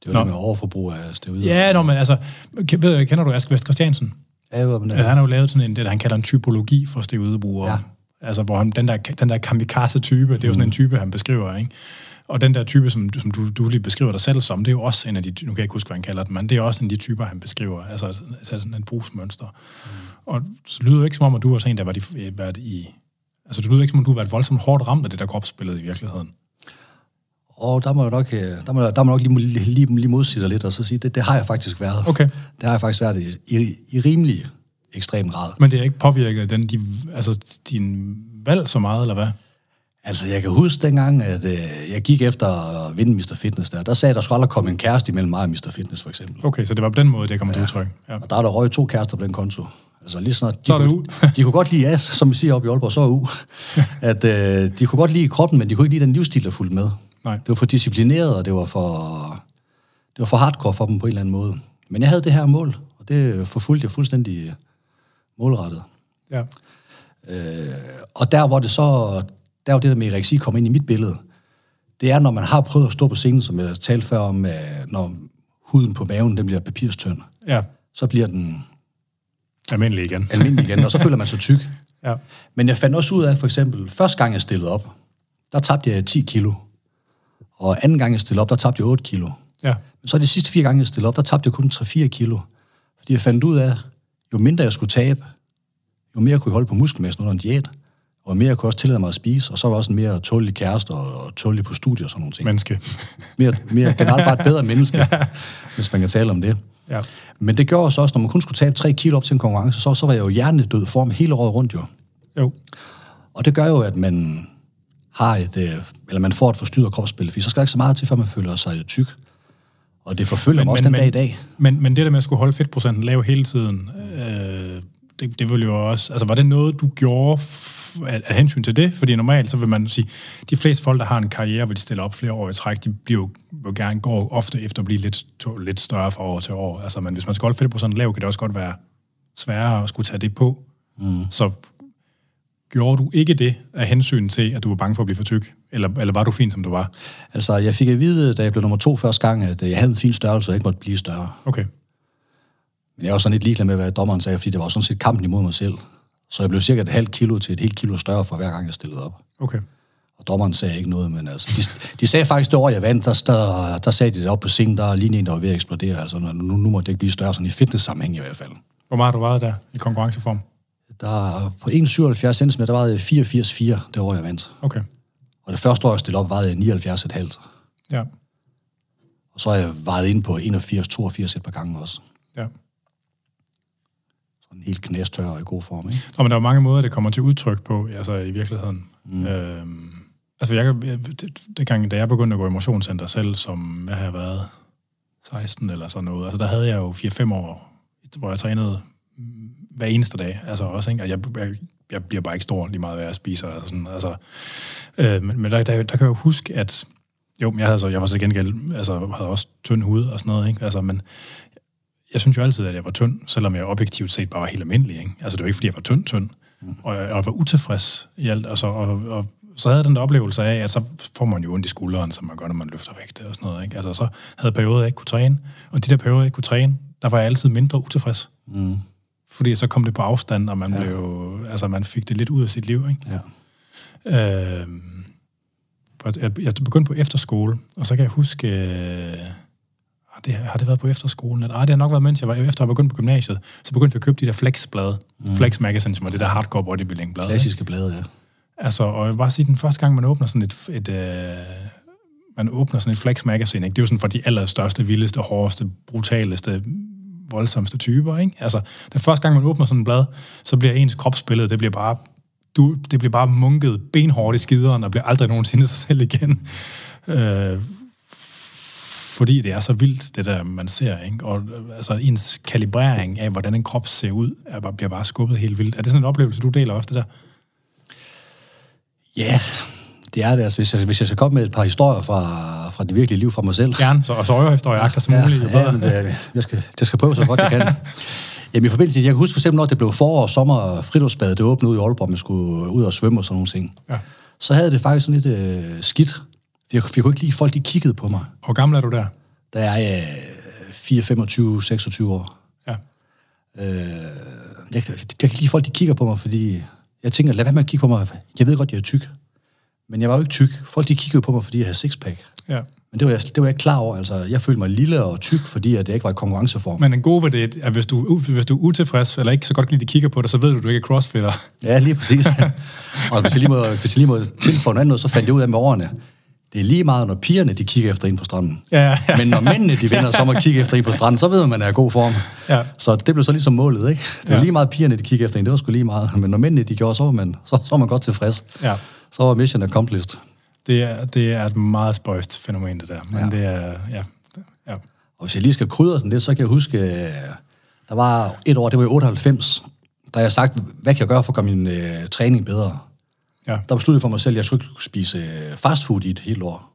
var Nå. det med overforbrug af steroider. ja, nå, men altså, kender du Aske Vest Christiansen? Ja, jeg ved, men det Ja. Han har jo lavet sådan en, det, der han kalder en typologi for steroidebrugere. Ja. Altså, hvor han, den der, den der kamikaze-type, det er jo sådan en type, han beskriver, ikke? Og den der type, som, du- som du, du lige beskriver dig selv som, det er jo også en af de, nu kan jeg ikke huske, hvad han kalder den, men det er også en af de typer, han beskriver, altså, altså sådan et brugsmønster. Mm. Og så lyder det ikke som om, at du var sådan en, der var i, været i, altså det lyder ikke som om, du har været voldsomt hårdt ramt af det der kropsbillede i virkeligheden. Og der må jeg nok, øh, der må, der må nok lige, lige, lige modsige dig lidt, og så sige, det, det har jeg faktisk været. Okay. Det har jeg faktisk været i, i, i rimelig ekstrem grad. Men det er ikke påvirket den, de, altså, din valg så meget, eller hvad? Altså, jeg kan huske dengang, at øh, jeg gik efter at vinde Mr. Fitness der. Der sagde, der skulle aldrig komme en kæreste imellem mig og Mr. Fitness, for eksempel. Okay, så det var på den måde, det kommer ja. til udtryk. Ja. Og der er der røget to kærester på den konto. Altså lige snart, de, Så er det kunne, de kunne godt lide, ja, som vi siger oppe i Aalborg, så er u. [laughs] at øh, de kunne godt lide kroppen, men de kunne ikke lide den livsstil, der fulgte med. Nej. Det var for disciplineret, og det var for, det var for hardcore for dem på en eller anden måde. Men jeg havde det her mål, og det forfulgte jeg fuldstændig øh, målrettet. Ja. Øh, og der hvor det så, der hvor det der med ereksi kommer ind i mit billede, det er, når man har prøvet at stå på scenen, som jeg talte før om, når huden på maven, den bliver papirstynd, ja, så bliver den almindelig igen. [laughs] almindelig igen, og så føler man sig tyk. Ja. Men jeg fandt også ud af, for eksempel, første gang jeg stillede op, der tabte jeg 10 kilo. Og anden gang jeg stillede op, der tabte jeg 8 kilo. Ja. Men så de sidste fire gange, jeg stillede op, der tabte jeg kun 3-4 kilo. Fordi jeg fandt ud af, jo mindre jeg skulle tabe, jo mere kunne jeg holde på muskelmassen under en diæt, og mere jeg kunne også tillade mig at spise, og så var jeg også en mere tålig kæreste og, og tålig på studier og sådan nogle ting. Menneske. Mere, mere generelt bare et bedre menneske, [laughs] hvis man kan tale om det. Ja. Men det gjorde så også, når man kun skulle tabe 3 kilo op til en konkurrence, så, så var jeg jo hjernedød form hele året rundt jo. Jo. Og det gør jo, at man har et, øh, eller man får et forstyrret kropsbillede, fordi så skal der ikke så meget til, før man føler sig tyk. Og det forfølger men, mig også den dag i dag. Men, men det der med at skulle holde fedtprocenten lav hele tiden, øh, det, det ville jo også... Altså, var det noget, du gjorde af, af hensyn til det? Fordi normalt, så vil man sige, de fleste folk, der har en karriere, hvor de stiller op flere år i træk, de bliver jo, jo gerne går ofte efter at blive lidt, to, lidt større fra år til år. Altså, men hvis man skal holde fedtprocenten lav, kan det også godt være sværere at skulle tage det på. Mm. Så gjorde du ikke det af hensyn til, at du var bange for at blive for tyk? Eller, eller var du fin, som du var? Altså, jeg fik at vide, da jeg blev nummer to første gang, at øh, jeg havde en fin størrelse, og jeg ikke måtte blive større. Okay. Men jeg var sådan lidt ligeglad med, hvad dommeren sagde, fordi det var sådan set kampen imod mig selv. Så jeg blev cirka et halvt kilo til et helt kilo større for hver gang, jeg stillede op. Okay. Og dommeren sagde ikke noget, men altså, de, de sagde faktisk det år, jeg vandt, der, der, der sagde de det op på scenen, der er lige en, der var ved at eksplodere. Altså, nu, nu må det ikke blive større, sådan i fitness-sammenhæng i hvert fald. Hvor meget har du været der i konkurrenceform? Der, på 1,77 cm, der var jeg 84,4 det år, jeg vandt. Okay. Og det første år, jeg stillede op, var jeg 79,5. Ja. Og så har jeg vejet ind på 81-82 et par gange også. Ja. Så sådan helt knæstør og i god form, ikke? Og men der er mange måder, det kommer til udtryk på, altså i virkeligheden. Mm. Øhm, altså jeg, jeg, det, det gang, da jeg begyndte at gå i motionscenter selv, som jeg har været 16 eller sådan noget, altså der havde jeg jo 4-5 år, hvor jeg trænede hver eneste dag, altså også, ikke? Og jeg, jeg, jeg bliver bare ikke stor lige meget, hvad jeg spiser, altså sådan, altså, øh, men, men der, der, der, kan jeg jo huske, at jo, jeg, havde så, jeg var så gengæld, altså havde også tynd hud og sådan noget, ikke? Altså, men jeg synes jo altid, at jeg var tynd, selvom jeg objektivt set bare var helt almindelig, ikke? Altså, det var ikke, fordi jeg var tynd, tynd. Mm. Og, jeg, og jeg var utilfreds i alt, altså, og, og så havde jeg den der oplevelse af, at så får man jo ondt i skulderen, som man gør, når man løfter vægt og sådan noget, ikke? Altså, så havde perioder, jeg ikke kunne træne, og de der perioder, jeg ikke kunne træne, der var jeg altid mindre utilfreds. Mm. Fordi så kom det på afstand, og man ja. blev, altså, man fik det lidt ud af sit liv, ikke? Ja. Øh, jeg, jeg begyndte på efterskole, og så kan jeg huske, øh, det, har det været på efterskolen? Eller, ah, det har nok været, mens jeg var efter at have begyndt på gymnasiet. Så begyndte vi at købe de der Flex-blade. Mm. Flex Magazine, som er det der hardcore bodybuilding-blade. Klassiske blade, ja. Altså, og jeg vil bare sige, den første gang, man åbner sådan et, et øh, man åbner sådan et Flex Magazine, ikke? det er jo sådan for de allerstørste, vildeste, hårdeste, brutaleste, voldsomste typer, ikke? Altså, den første gang, man åbner sådan et blad, så bliver ens kropsbillede, det bliver bare du, det bliver bare munket benhårdt i skideren, og bliver aldrig nogensinde sig selv igen. Øh, fordi det er så vildt, det der, man ser. Ikke? Og altså, ens kalibrering af, hvordan en krop ser ud, er bare, bliver bare skubbet helt vildt. Er det sådan en oplevelse, du deler også, det der? Ja, yeah, det er det. Altså, hvis, jeg, hvis jeg skal komme med et par historier fra, fra det virkelige liv fra mig selv. Gerne, så, og så historier agter som ja, muligt. Jo ja, men, det, jeg, skal, jeg skal prøve så godt jeg kan. [laughs] Jamen i forbindelse, jeg kan huske for eksempel, når det blev forår og sommer, friluftsbadet, det åbnede ud i Aalborg, man skulle ud og svømme og sådan nogle ting. Ja. Så havde det faktisk sådan lidt øh, skidt. Jeg, jeg kunne ikke lide, folk de kiggede på mig. Hvor gammel er du der? Der er jeg øh, 4, 25, 26 år. Ja. Øh, jeg, jeg, kan ikke lide, folk de kigger på mig, fordi jeg tænker, lad være med at kigge på mig. Jeg ved godt, jeg er tyk. Men jeg var jo ikke tyk. Folk de kiggede på mig, fordi jeg havde sixpack. Ja. Men det var, jeg, det var jeg ikke klar over. Altså, jeg følte mig lille og tyk, fordi at det ikke var i konkurrenceform. Men en god ved det, at hvis du, hvis du er utilfreds, eller ikke så godt kan lide, de kigger på dig, så ved du, at du ikke er crossfitter. Ja, lige præcis. [laughs] og hvis jeg lige må, hvis jeg lige må tilføje noget andet, så fandt jeg ud af med årene, det er lige meget, når pigerne de kigger efter en på stranden. Ja, ja. Men når mændene de vender så må kigge efter en på stranden, så ved man, at man er i god form. Ja. Så det blev så ligesom målet, ikke? Det var ja. lige meget pigerne, de kigger efter en, det var sgu lige meget. Men når mændene de gjorde, så var man, så, så var man godt tilfreds. Ja. Så var mission accomplished. Det er, det er et meget spøjst fænomen, det der. Men ja. det er, ja, ja. Og hvis jeg lige skal krydre sådan lidt, så kan jeg huske, øh, der var et år, det var i 98, da jeg sagt, hvad kan jeg gøre for at gøre min øh, træning bedre? Ja. Der besluttede jeg for mig selv, at jeg skulle spise øh, fastfood i et helt år.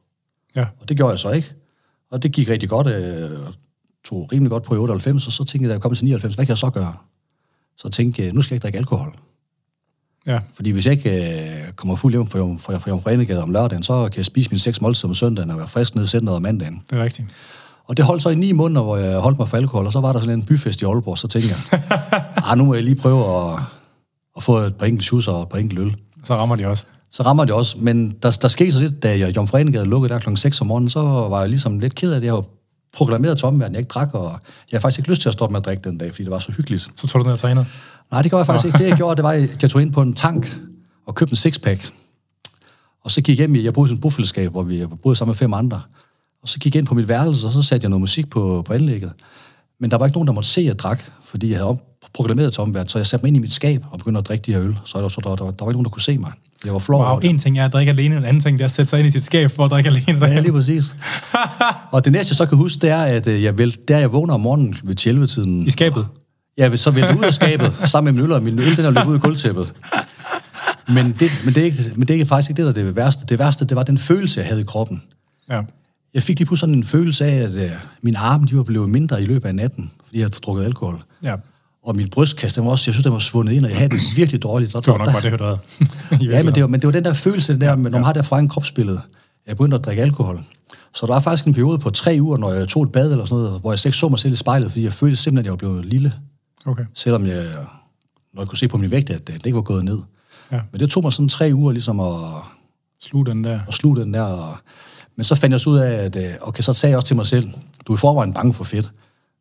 Ja. Og det gjorde jeg så ikke. Og det gik rigtig godt, øh, tog rimelig godt på i 98, og så tænkte jeg, da jeg kom til 99, hvad kan jeg så gøre? Så tænkte jeg, nu skal jeg ikke drikke alkohol. Ja. Fordi hvis jeg ikke øh, kommer fuld hjem fra, fra, fra Jomfrenegade om lørdagen, så kan jeg spise mine seks måltider om søndagen og være frisk ned i centret om mandagen. Det er rigtigt. Og det holdt så i ni måneder, hvor jeg holdt mig for alkohol, og så var der sådan en byfest i Aalborg, så tænkte jeg, [laughs] ah, nu må jeg lige prøve at, at få et par enkelte og et par enkelte øl. Så rammer de også. Så rammer de også. Men der, der skete så lidt, da jeg Jomfrenegade lukkede der klokken 6 om morgenen, så var jeg ligesom lidt ked af det. Jeg var proklameret til omverdenen, jeg ikke drak, og jeg har faktisk ikke lyst til at stoppe med at drikke den dag, fordi det var så hyggeligt. Så tog du ned og trænede? Nej, det gjorde jeg faktisk ikke. Det, jeg gjorde, det var, at jeg tog ind på en tank og købte en sixpack. Og så gik jeg hjem i, jeg boede i et bofællesskab, hvor vi boede sammen med fem andre. Og så gik jeg ind på mit værelse, og så satte jeg noget musik på, på anlægget. Men der var ikke nogen, der måtte se, at jeg drak, fordi jeg havde proklameret omverdenen. Så jeg satte mig ind i mit skab og begyndte at drikke de her øl. Så der, så der, der, der, var ikke nogen, der kunne se mig. Jeg var flov. Wow, en ting er at drikke alene, en anden ting er at sætte sig ind i sit skab for at drikke alene. Ja, lige præcis. [laughs] og det næste, jeg så kan huske, det er, at øh, jeg, vil, der jeg vågner om morgenen ved 11-tiden. I skabet? Ja, så vil jeg ud af skabet, [laughs] sammen med min øl, og min øl, den er løbet ud af gulvtæppet. Men det, men, det er ikke, men det er faktisk ikke det, der er det værste. Det værste, det var den følelse, jeg havde i kroppen. Ja. Jeg fik lige pludselig sådan en følelse af, at uh, mine arme, de var blevet mindre i løbet af natten, fordi jeg havde drukket alkohol. Ja. Og min brystkasse, den var også, jeg synes, den var svundet ind, og jeg havde det virkelig dårligt. det var nok bare det, du havde. [laughs] ja, men det, var, men det var den der følelse, der, ja, når man har det fra en kropsbillede. Jeg begyndte at drikke alkohol. Så der var faktisk en periode på tre uger, når jeg tog et bad eller sådan noget, hvor jeg ikke så mig selv i spejlet, fordi jeg følte simpelthen, at jeg var blevet lille. Okay. Selvom jeg, når jeg kunne se på min vægt, at det ikke var gået ned. Ja. Men det tog mig sådan tre uger ligesom at... Sluge den der. At sluge den der. Og, men så fandt jeg så ud af, at øh, okay, så sagde jeg også til mig selv, du er i forvejen bange for fedt.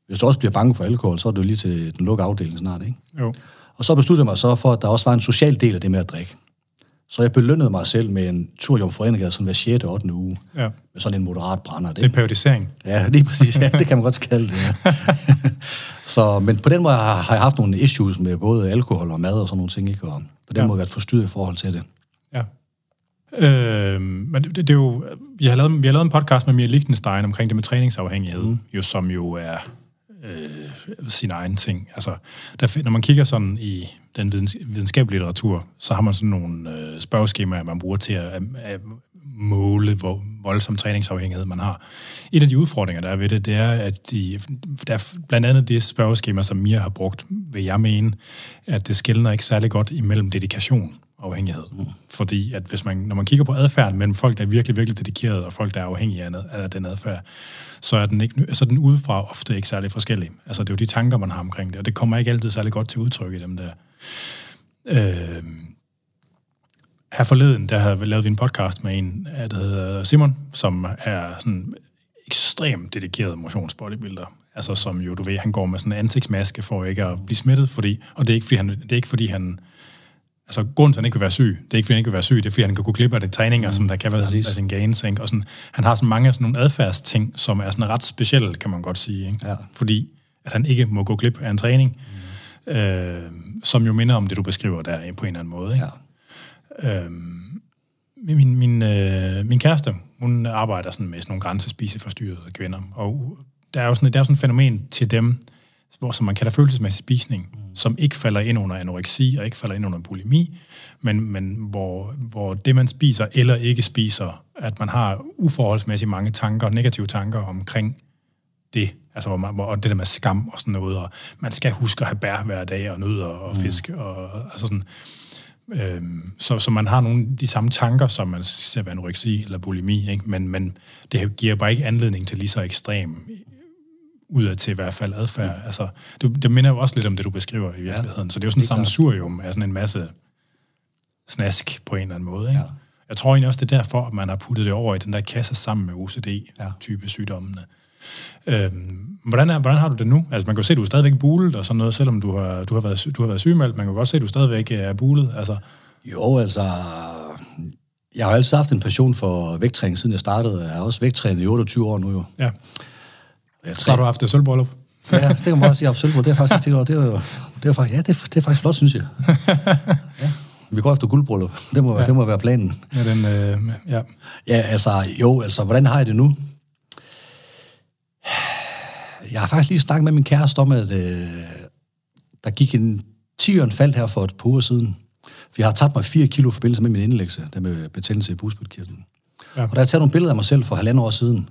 Hvis du også bliver bange for alkohol, så er du lige til den lukke afdeling snart, ikke? Jo. Og så besluttede jeg mig så for, at der også var en social del af det med at drikke. Så jeg belønnede mig selv med en tur i Jomfruenegade sådan hver 6. og 8. uge. Ja. Med sådan en moderat brænder. Det er periodisering. Ja, lige præcis. Ja, det kan man godt kalde det, ja. [laughs] så, men på den måde har, jeg haft nogle issues med både alkohol og mad og sådan nogle ting, ikke? Og på den Ja. måde været forstyrret i forhold til det. Ja. Øh, men det, det er jo, vi har, lavet, vi har lavet en podcast med Mia Lichtenstein omkring det med træningsafhængighed, mm. jo, som jo er øh, sin egen ting. Altså, der, når man kigger sådan i den videns, videnskabelige litteratur, så har man sådan nogle øh, spørgeskemaer, man bruger til at, at måle, hvor voldsom træningsafhængighed man har. En af de udfordringer, der er ved det, det er, at de, der er blandt andet det spørgeskema, som Mia har brugt, vil jeg mene, at det skældner ikke særlig godt imellem dedikation og afhængighed. Mm. Fordi at hvis man, når man kigger på adfærden mellem folk, der er virkelig, virkelig dedikerede, og folk, der er afhængige af, af den adfærd, så er den, ikke, så er den udefra ofte ikke særlig forskellig. Altså det er jo de tanker, man har omkring det, og det kommer ikke altid særlig godt til udtryk i dem der. Øh, her forleden, der har vi lavet en podcast med en, der hedder Simon, som er sådan ekstremt dedikeret motionsbodybuilder. Altså som jo, du ved, han går med sådan en ansigtsmaske for ikke at blive smittet, fordi, og det er ikke fordi han, det er ikke fordi han altså grunden til, at han ikke vil være syg, det er ikke, fordi han ikke vil være syg, det er, fordi han kan gå glip af det træninger, mm, som der kan være af sin gains, ikke? Og sådan, han har sådan mange af sådan nogle adfærdsting, som er sådan ret specielle, kan man godt sige, ikke? Ja. Fordi at han ikke må gå glip af en træning, mm. Øh, som jo minder om det, du beskriver der på en eller anden måde, ikke? Ja. Øhm, min, min, øh, min kæreste, hun arbejder sådan med sådan nogle grænsespiseforstyrrede kvinder, og der er jo sådan, der er sådan et fænomen til dem, hvor som man kalder følelsesmæssig spisning, mm. som ikke falder ind under anoreksi og ikke falder ind under bulimi, men, men hvor, hvor det, man spiser eller ikke spiser, at man har uforholdsmæssigt mange tanker, negative tanker omkring det, altså hvor man, hvor, og det der med skam og sådan noget, og man skal huske at have bær hver dag, og nødder og fisk, mm. og altså sådan, Øhm, så, så man har nogle af de samme tanker, som man ser ved anoreksi eller bulimi, ikke? Men, men det giver bare ikke anledning til lige så ekstrem udad til i hvert fald adfærd. Mm. Altså, det, det minder jo også lidt om det, du beskriver i virkeligheden. Ja, så det er jo sådan et sammensurium af sådan en masse snask på en eller anden måde. Ikke? Ja. Jeg tror egentlig også, det er derfor, at man har puttet det over i den der kasse sammen med OCD-type ja. sygdommene. Øhm, hvordan, er, hvordan har du det nu? Altså, man kan jo se, at du er stadigvæk bulet og sådan noget, selvom du har, du har, været, du har været sygemeldt. Man kan godt se, at du stadigvæk er bulet. Altså, Jo, altså... Jeg har altid haft en passion for vægttræning, siden jeg startede. Jeg har også vægttrænet i 28 år nu jo. ja. Jeg Så har du haft det sølvbrøllup. Ja, det kan man også sige. Absolut. Det er faktisk tænkt over. Det er, jo, det er faktisk, ja, det er, det er faktisk flot, synes jeg. [laughs] Ja. Vi går efter guldbryllup. Det må, ja. det må være planen. Ja, den, øh, ja. Ja, altså, jo, altså, hvordan har jeg det nu? Jeg har faktisk lige snakket med min kæreste om, at øh, der gik en 10'eren faldt her for et par uger siden. For jeg har tabt mig 4 kilo i forbindelse med min indlæggelse, der med betændelse i busbudkirtlen. Ja. Ja. Og der har jeg taget nogle billeder af mig selv for halvandet år siden.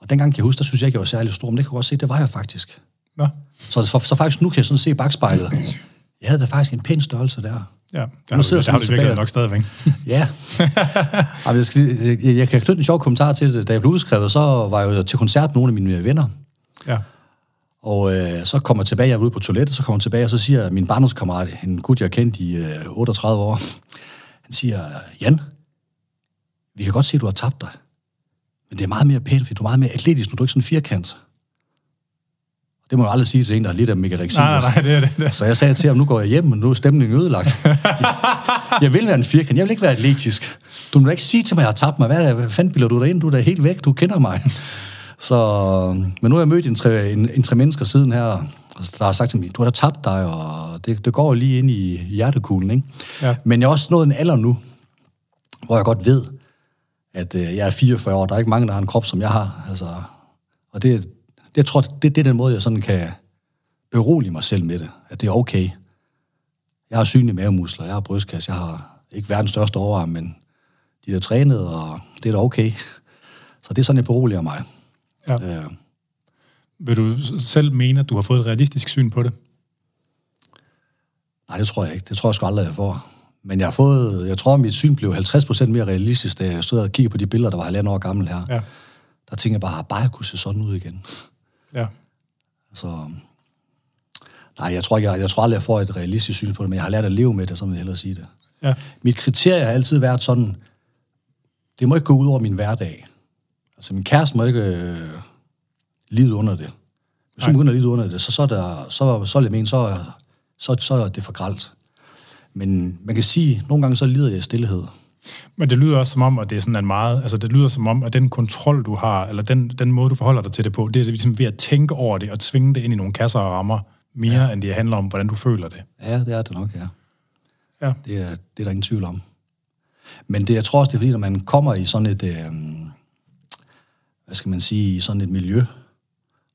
Og dengang kan jeg huske, der synes jeg ikke, jeg var særlig stor, men det kan jeg godt se, det var jeg faktisk. Nå. Så, så, så faktisk nu kan jeg sådan se bagspejlet. Jeg havde da faktisk en pæn størrelse der. Ja, der Nu har sidder der har du virkelig tilbage. nok stadigvæk. [laughs] Ja. Jamen, jeg, skal, jeg, jeg kan knytte en sjov kommentar til det. Da jeg blev udskrevet, så var jeg jo til koncert med nogle af mine venner. Ja. Og øh, så kommer jeg tilbage, jeg var ude på toilettet, så kommer jeg tilbage, og så siger min barndomskammerat, en gut, jeg har kendt i øh, 38 år, han siger, Jan, vi kan godt se, at du har tabt dig. Men det er meget mere pænt, fordi du er meget mere atletisk, nu du er ikke sådan en firkant. Det må jeg aldrig sige til en, der har lidt af megareksi. Nej, nej, nej, det er det. det. Så jeg sagde til ham, nu går jeg hjem, men nu er stemningen ødelagt. [laughs] jeg vil være en firkant, jeg vil ikke være atletisk. Du må ikke sige til mig, at jeg har tabt mig. Hvad, er det? hvad fanden bilder du dig ind? Du er da helt væk, du kender mig. Så, men nu har jeg mødt en tre, en, en tre mennesker siden her, og der har sagt til mig, du har da tabt dig, og det, det går lige ind i hjertekuglen. Ikke? Ja. Men jeg er også nået en alder nu, hvor jeg godt ved, at øh, jeg er 44 år. Der er ikke mange, der har en krop, som jeg har. Altså, og det, det, jeg tror, det, det er den måde, jeg sådan kan berolige mig selv med det. At det er okay. Jeg har synlige mavemuskler, jeg har brystkasse, jeg har ikke verdens største overarm, men de er trænet, og det er da okay. Så det er sådan, jeg beroliger mig. Ja. Øh, Vil du selv mene, at du har fået et realistisk syn på det? nej, det tror jeg ikke. Det tror jeg sgu aldrig, jeg får. Men jeg har fået, jeg tror, at mit syn blev 50% mere realistisk, da jeg stod og kiggede på de billeder, der var halvandet år gammel her. Ja. Der tænkte jeg bare, bare jeg kunne se sådan ud igen. Ja. Så, nej, jeg tror, ikke, jeg, jeg tror aldrig, jeg får et realistisk syn på det, men jeg har lært at leve med det, vil jeg hellere sige det. Ja. Mit kriterie har altid været sådan, det må ikke gå ud over min hverdag. Altså, min kæreste må ikke øh, lide under det. Hvis hun begynder at lide under det, så, så, er der, så, så jeg mene, så, så, så er det for gralt. Men man kan sige, at nogle gange så lider jeg i stillhed. Men det lyder også som om, at det er sådan en meget, altså det lyder som om, at den kontrol, du har, eller den, den måde, du forholder dig til det på, det er ligesom ved at tænke over det og tvinge det ind i nogle kasser og rammer, mere ja. end det handler om, hvordan du føler det. Ja, det er det nok, ja. Ja. Det er, det er der ingen tvivl om. Men det, jeg tror også, det er fordi, når man kommer i sådan et, øh, hvad skal man sige, i sådan et miljø,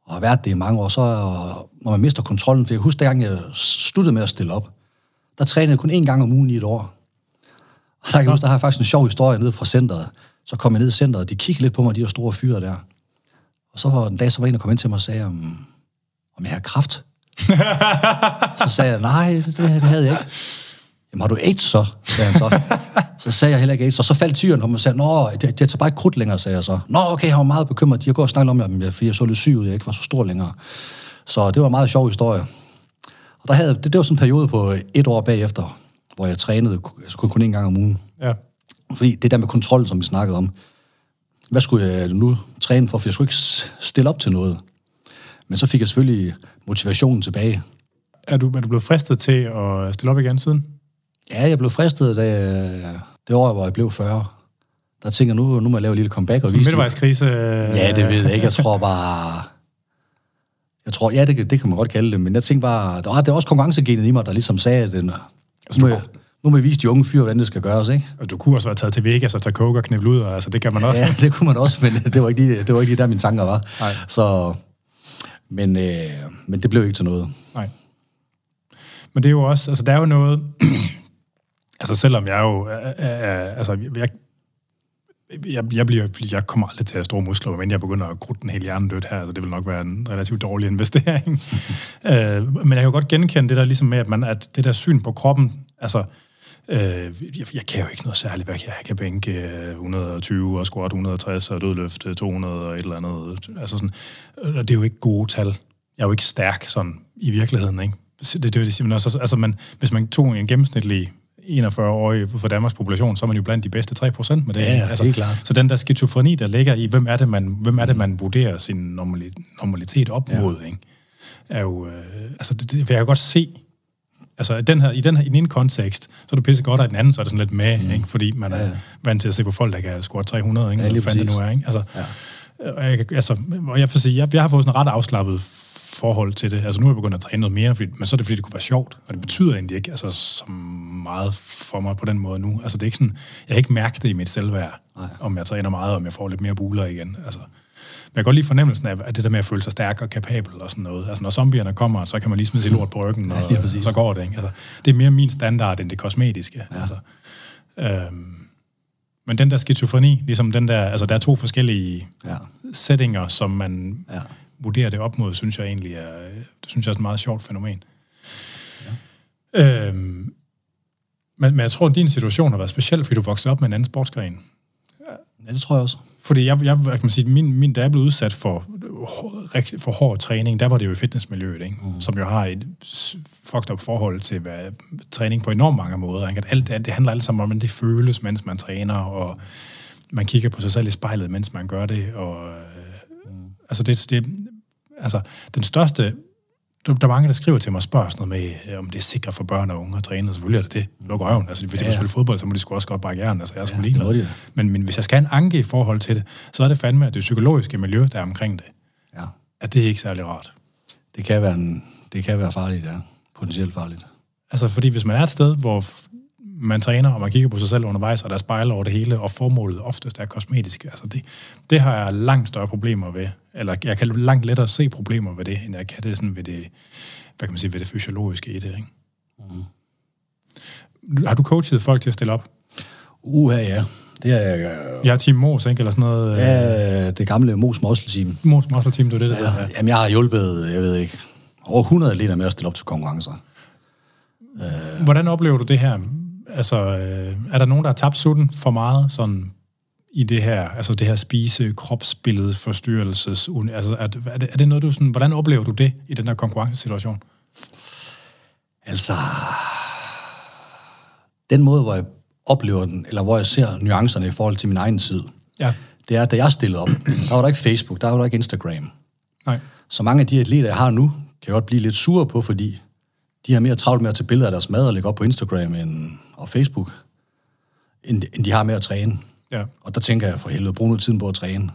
og har været det i mange år, så når man mister kontrollen, for jeg husker, dengang jeg sluttede med at stille op, der trænede jeg kun én gang om ugen i et år. Og der, kan huske, der har jeg faktisk en sjov historie nede fra centret. Så kom jeg ned i centret, og de kiggede lidt på mig, de der store fyre der. Og så var en dag, så var en, der kom ind til mig og sagde, om, om jeg har kraft. [laughs] så sagde jeg, nej, det, det havde jeg ikke. Jamen har du AIDS så? sagde han så. [laughs] Så sagde jeg heller ikke AIDS. Og så faldt tyren om og sagde, nå, det, det tager bare ikke krudt længere, sagde jeg så. Nå, okay, jeg var meget bekymret. Jeg går og snakke om, at fordi jeg så lidt syg ud, jeg ikke var så stor længere. Så det var en meget sjov historie. Og der havde, det, det var sådan en periode på et år bagefter, hvor jeg trænede altså kun, kun en gang om ugen. Ja. Fordi det der med kontrol, som vi snakkede om, hvad skulle jeg nu træne for, for jeg skulle ikke stille op til noget. Men så fik jeg selvfølgelig motivationen tilbage. Er du, er du blevet fristet til at stille op igen siden? Ja, jeg blev fristet da, det år, hvor jeg blev 40. Der tænker jeg, nu, nu må jeg lave et lille comeback. Og Som midtvejskrise? Ja, det ved jeg ikke. Jeg tror bare... Jeg tror, ja, det, det kan man godt kalde det, men jeg tænkte bare, der var, der var også konkurrencegenet i mig, der ligesom sagde, at den, altså, nu, må jeg, nu må jeg vise de unge fyre, hvordan det skal gøres, ikke? Og du kunne også være taget til Vegas og tage coke og knæble ud, og, altså det kan man også. Ja, [laughs] det kunne man også, men [laughs] det var ikke lige, det var ikke lige der, mine tanker var. Nej. Så, men, øh, men det blev ikke til noget. Nej. Men det er jo også, altså der er jo noget, [clears throat] altså selvom jeg jo, altså jeg, jeg, jeg, bliver, jeg kommer aldrig til at have store muskler, men jeg begynder at krudte den hele hjernen dødt her, så det vil nok være en relativt dårlig investering. [laughs] øh, men jeg kan jo godt genkende det der ligesom med, at, man, at det der syn på kroppen, altså, øh, jeg, jeg kan jo ikke noget særligt, jeg, jeg kan bænke 120 og squat 160 og dødløft 200 og et eller andet. Altså sådan, og det er jo ikke gode tal. Jeg er jo ikke stærk sådan i virkeligheden, ikke? Det, det, det, det, altså, altså man, hvis man tog en gennemsnitlig 41-årige for Danmarks population, så er man jo blandt de bedste 3% med det. Ja, ja altså, det er klart. Så den der skizofreni, der ligger i, hvem er det, man, hvem er det, man vurderer sin normalitet op mod, ja. ikke? er jo... Øh, altså, det, det, jeg kan godt se, altså den her, i, den her, i den ene kontekst, så er du pisse godt, og i den anden, så er det sådan lidt med, mm. ikke? fordi man er ja. vant til at se på folk, der kan score 300, ikke? Ja, lige det nu er, ikke? Altså, ja. og jeg, altså, og jeg, sige, jeg, jeg har fået sådan en ret afslappet forhold til det. Altså nu er jeg begyndt at træne noget mere, fordi, men så er det fordi, det kunne være sjovt, og det betyder egentlig ikke altså, så meget for mig på den måde nu. Altså det er ikke sådan, jeg har ikke mærket det i mit selvværd, Nej. om jeg træner meget, om jeg får lidt mere buler igen. Altså, men jeg kan godt lide fornemmelsen af, at det der med at føle sig stærk og kapabel og sådan noget. Altså når zombierne kommer, så kan man lige smide sig lort på ryggen, og, [laughs] ja, og så går det. Ikke? Altså, det er mere min standard, end det kosmetiske. Ja. Altså, øhm, men den der skizofreni, ligesom den der, altså der er to forskellige ja. settinger, som man ja vurdere det op mod, synes jeg egentlig er, det synes jeg er et meget sjovt fænomen. Ja. Øhm, men, men jeg tror, at din situation har været speciel, fordi du voksede op med en anden sportsgren. Ja, det tror jeg også. Fordi jeg, jeg kan man sige, min, min, da jeg blev udsat for, for hård træning, der var det jo i fitnessmiljøet, ikke? Mm. som jo har et fucked up forhold til hvad, træning på enormt mange måder. Ikke? At alt, det handler alt sammen om, hvordan det føles, mens man træner, og man kigger på sig selv i spejlet, mens man gør det, og Altså, det, det, altså den største... Der, der er mange, der skriver til mig og spørger sådan noget med, øh, om det er sikkert for børn og unge at træne, og selvfølgelig er det det. Luk øjen. Altså, hvis de ja, ja. spille fodbold, så må de sgu også godt bare gerne. Altså, jeg er sgu ja, ligeglad. Men, men hvis jeg skal have en anke i forhold til det, så er det fandme, at det psykologiske miljø, der er omkring det, ja. at det er ikke særlig rart. Det kan være, en, det kan være farligt, ja. Potentielt farligt. Altså, fordi hvis man er et sted, hvor man træner, og man kigger på sig selv undervejs, og der er spejler over det hele, og formålet oftest er kosmetisk. Altså det, det har jeg langt større problemer ved, eller jeg kan langt lettere se problemer ved det, end jeg kan det sådan ved det, hvad kan man sige, ved det fysiologiske i det, ikke? Mm. Har du coachet folk til at stille op? Uha, ja. Det er, øh, jeg har Team Mos, ikke? Eller sådan noget? Ja, det gamle Mos Muscle Team. Mos Muscle Team, det er det, ja, der. Ja. Jamen, jeg har hjulpet, jeg ved ikke, over 100 liter med at stille op til konkurrencer. Hvordan oplever du det her? Altså, øh, er der nogen, der har tabt sutten for meget sådan i det her, altså det her spise, kropsbillede, forstyrrelses, altså er, er, det, er det noget, du sådan, hvordan oplever du det i den her konkurrencesituation? Altså, den måde, hvor jeg oplever den, eller hvor jeg ser nuancerne i forhold til min egen tid, ja. det er, da jeg stillede op, der var der ikke Facebook, der var der ikke Instagram. Nej. Så mange af de atleter, jeg har nu, kan jeg godt blive lidt sure på, fordi de har mere travlt med at tage billeder af deres mad og lægge op på Instagram end, og Facebook, end, end de har med at træne. Ja. Og der tænker jeg, for helvede, brug noget tiden på at træne.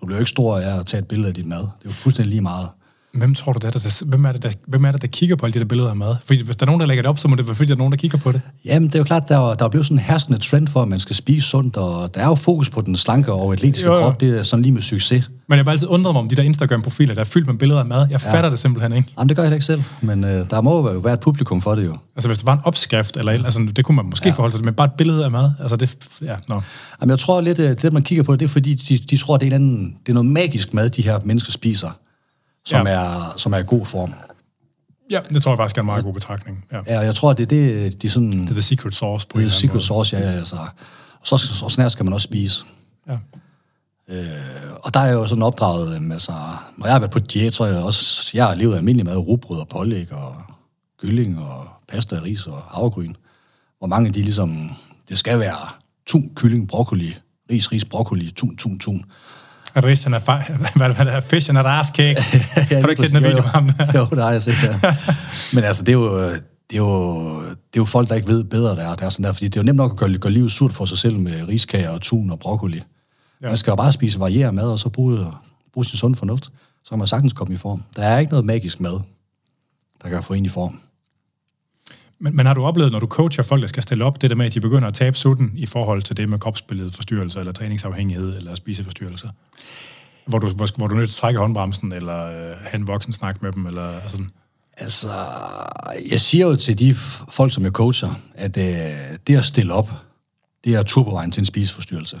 Du bliver jo ikke stor af at tage et billede af dit mad. Det er jo fuldstændig lige meget. Hvem tror du, det er, der, hvem, er det, der, hvem er det, der kigger på alle de der billeder af mad? Fordi hvis der er nogen, der lægger det op, så må det være, fordi der er nogen, der kigger på det. Jamen, det er jo klart, der er, der er blevet sådan en herskende trend for, at man skal spise sundt, og der er jo fokus på den slanke og atletiske Jo, jo. krop. Det er sådan lige med succes. Men jeg har altid undret mig om de der Instagram-profiler, der er fyldt med billeder af mad. Jeg fatter det simpelthen ikke. Jamen, det gør jeg da ikke selv, men øh, der må jo være et publikum for det jo. Altså, hvis der var en opskrift, eller altså, det kunne man måske ja. forholde sig til, men bare et billede af mad, altså det, ja, nå. Jamen, jeg tror lidt, at det, man kigger på, det er fordi, de, de tror, det er, en anden, det er noget magisk mad, de her mennesker spiser, som, Ja. er, som er i god form. Ja, det tror jeg faktisk er en meget god betragtning. Ja. Ja, og jeg tror, det er det, de sådan... Det er the secret sauce på Det er anden secret sauce, ja, ja, altså. Og så, så her skal man også spise. Ja. Øh, og der er jeg jo sådan opdraget, altså, når jeg har været på diæt, så har jeg også, jeg har levet almindelig mad, rugbrød og pålæg og kylling og pasta, ris og havregryn. Hvor mange af de ligesom, det skal være tun, kylling, broccoli, ris, ris, broccoli, tun, tun, tun. Rish, han er, [laughs] hvad, hvad, hvad, fish and a ass cake. [laughs] Har du ikke set den video med ham? jo, det har jeg set, ja. [laughs] Men altså, det er jo, det er jo, det er jo folk, der ikke ved bedre, der er, der er sådan der, fordi det er jo nemt nok at gøre, gøre livet surt for sig selv med riskager og tun og broccoli. Ja. Man skal jo bare spise varieret mad, og så bruge, bruge sin sund fornuft. Så kan man sagtens komme i form. Der er ikke noget magisk mad, der kan få en i form. Men, men har du oplevet, når du coacher folk, der skal stille op, det der med, at de begynder at tabe sutten i forhold til det med kropsbilledet forstyrrelser, eller træningsafhængighed, eller spiseforstyrrelser? Hvor du, hvor, hvor du er nødt til at trække håndbremsen, eller øh, have en voksen snak med dem, eller sådan. Altså, jeg siger jo til de folk, som jeg coacher, at øh, det at stille op, det er turbovejen til en spiseforstyrrelse.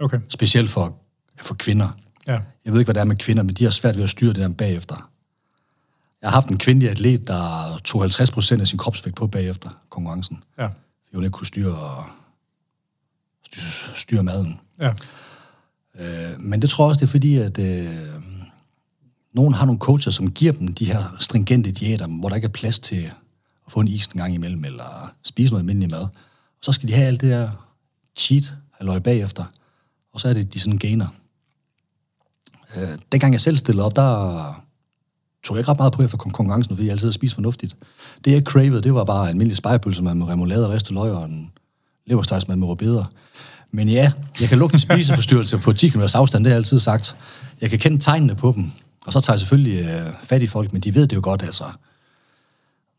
Okay, Specielt for, for kvinder. ja. Jeg ved ikke, hvad det er med kvinder, men de har svært ved at styre det der bagefter. Jeg har haft en kvindelig atlet, der tog 50 procent af sin kropsvægt på bagefter konkurrencen. Ja, Fordi hun ikke kunne styre, styre, styre maden. ja. Øh, men det tror jeg også, det er fordi, at øh, nogen har nogle coacher, som giver dem de her stringente diæter, hvor der ikke er plads til at få en is en gang imellem, eller spise noget almindelig mad. Og så skal de have alt det der cheat, halløj bagefter, og så er det, de sådan gainer. Øh, dengang jeg selv stillede op, der tog jeg ikke ret meget på efter kon- konkurrencen, fordi jeg altid havde spist fornuftigt. Det jeg cravede, det var bare almindelig spejepølse med remoulade og ristet løg og en leverstegsmad med rødbeder. Men ja, jeg kan lugte en spiseforstyrrelse på 10 km afstand, det har jeg altid sagt. Jeg kan kende tegnene på dem, og så tager jeg selvfølgelig øh, fat i folk, men de ved det jo godt, altså.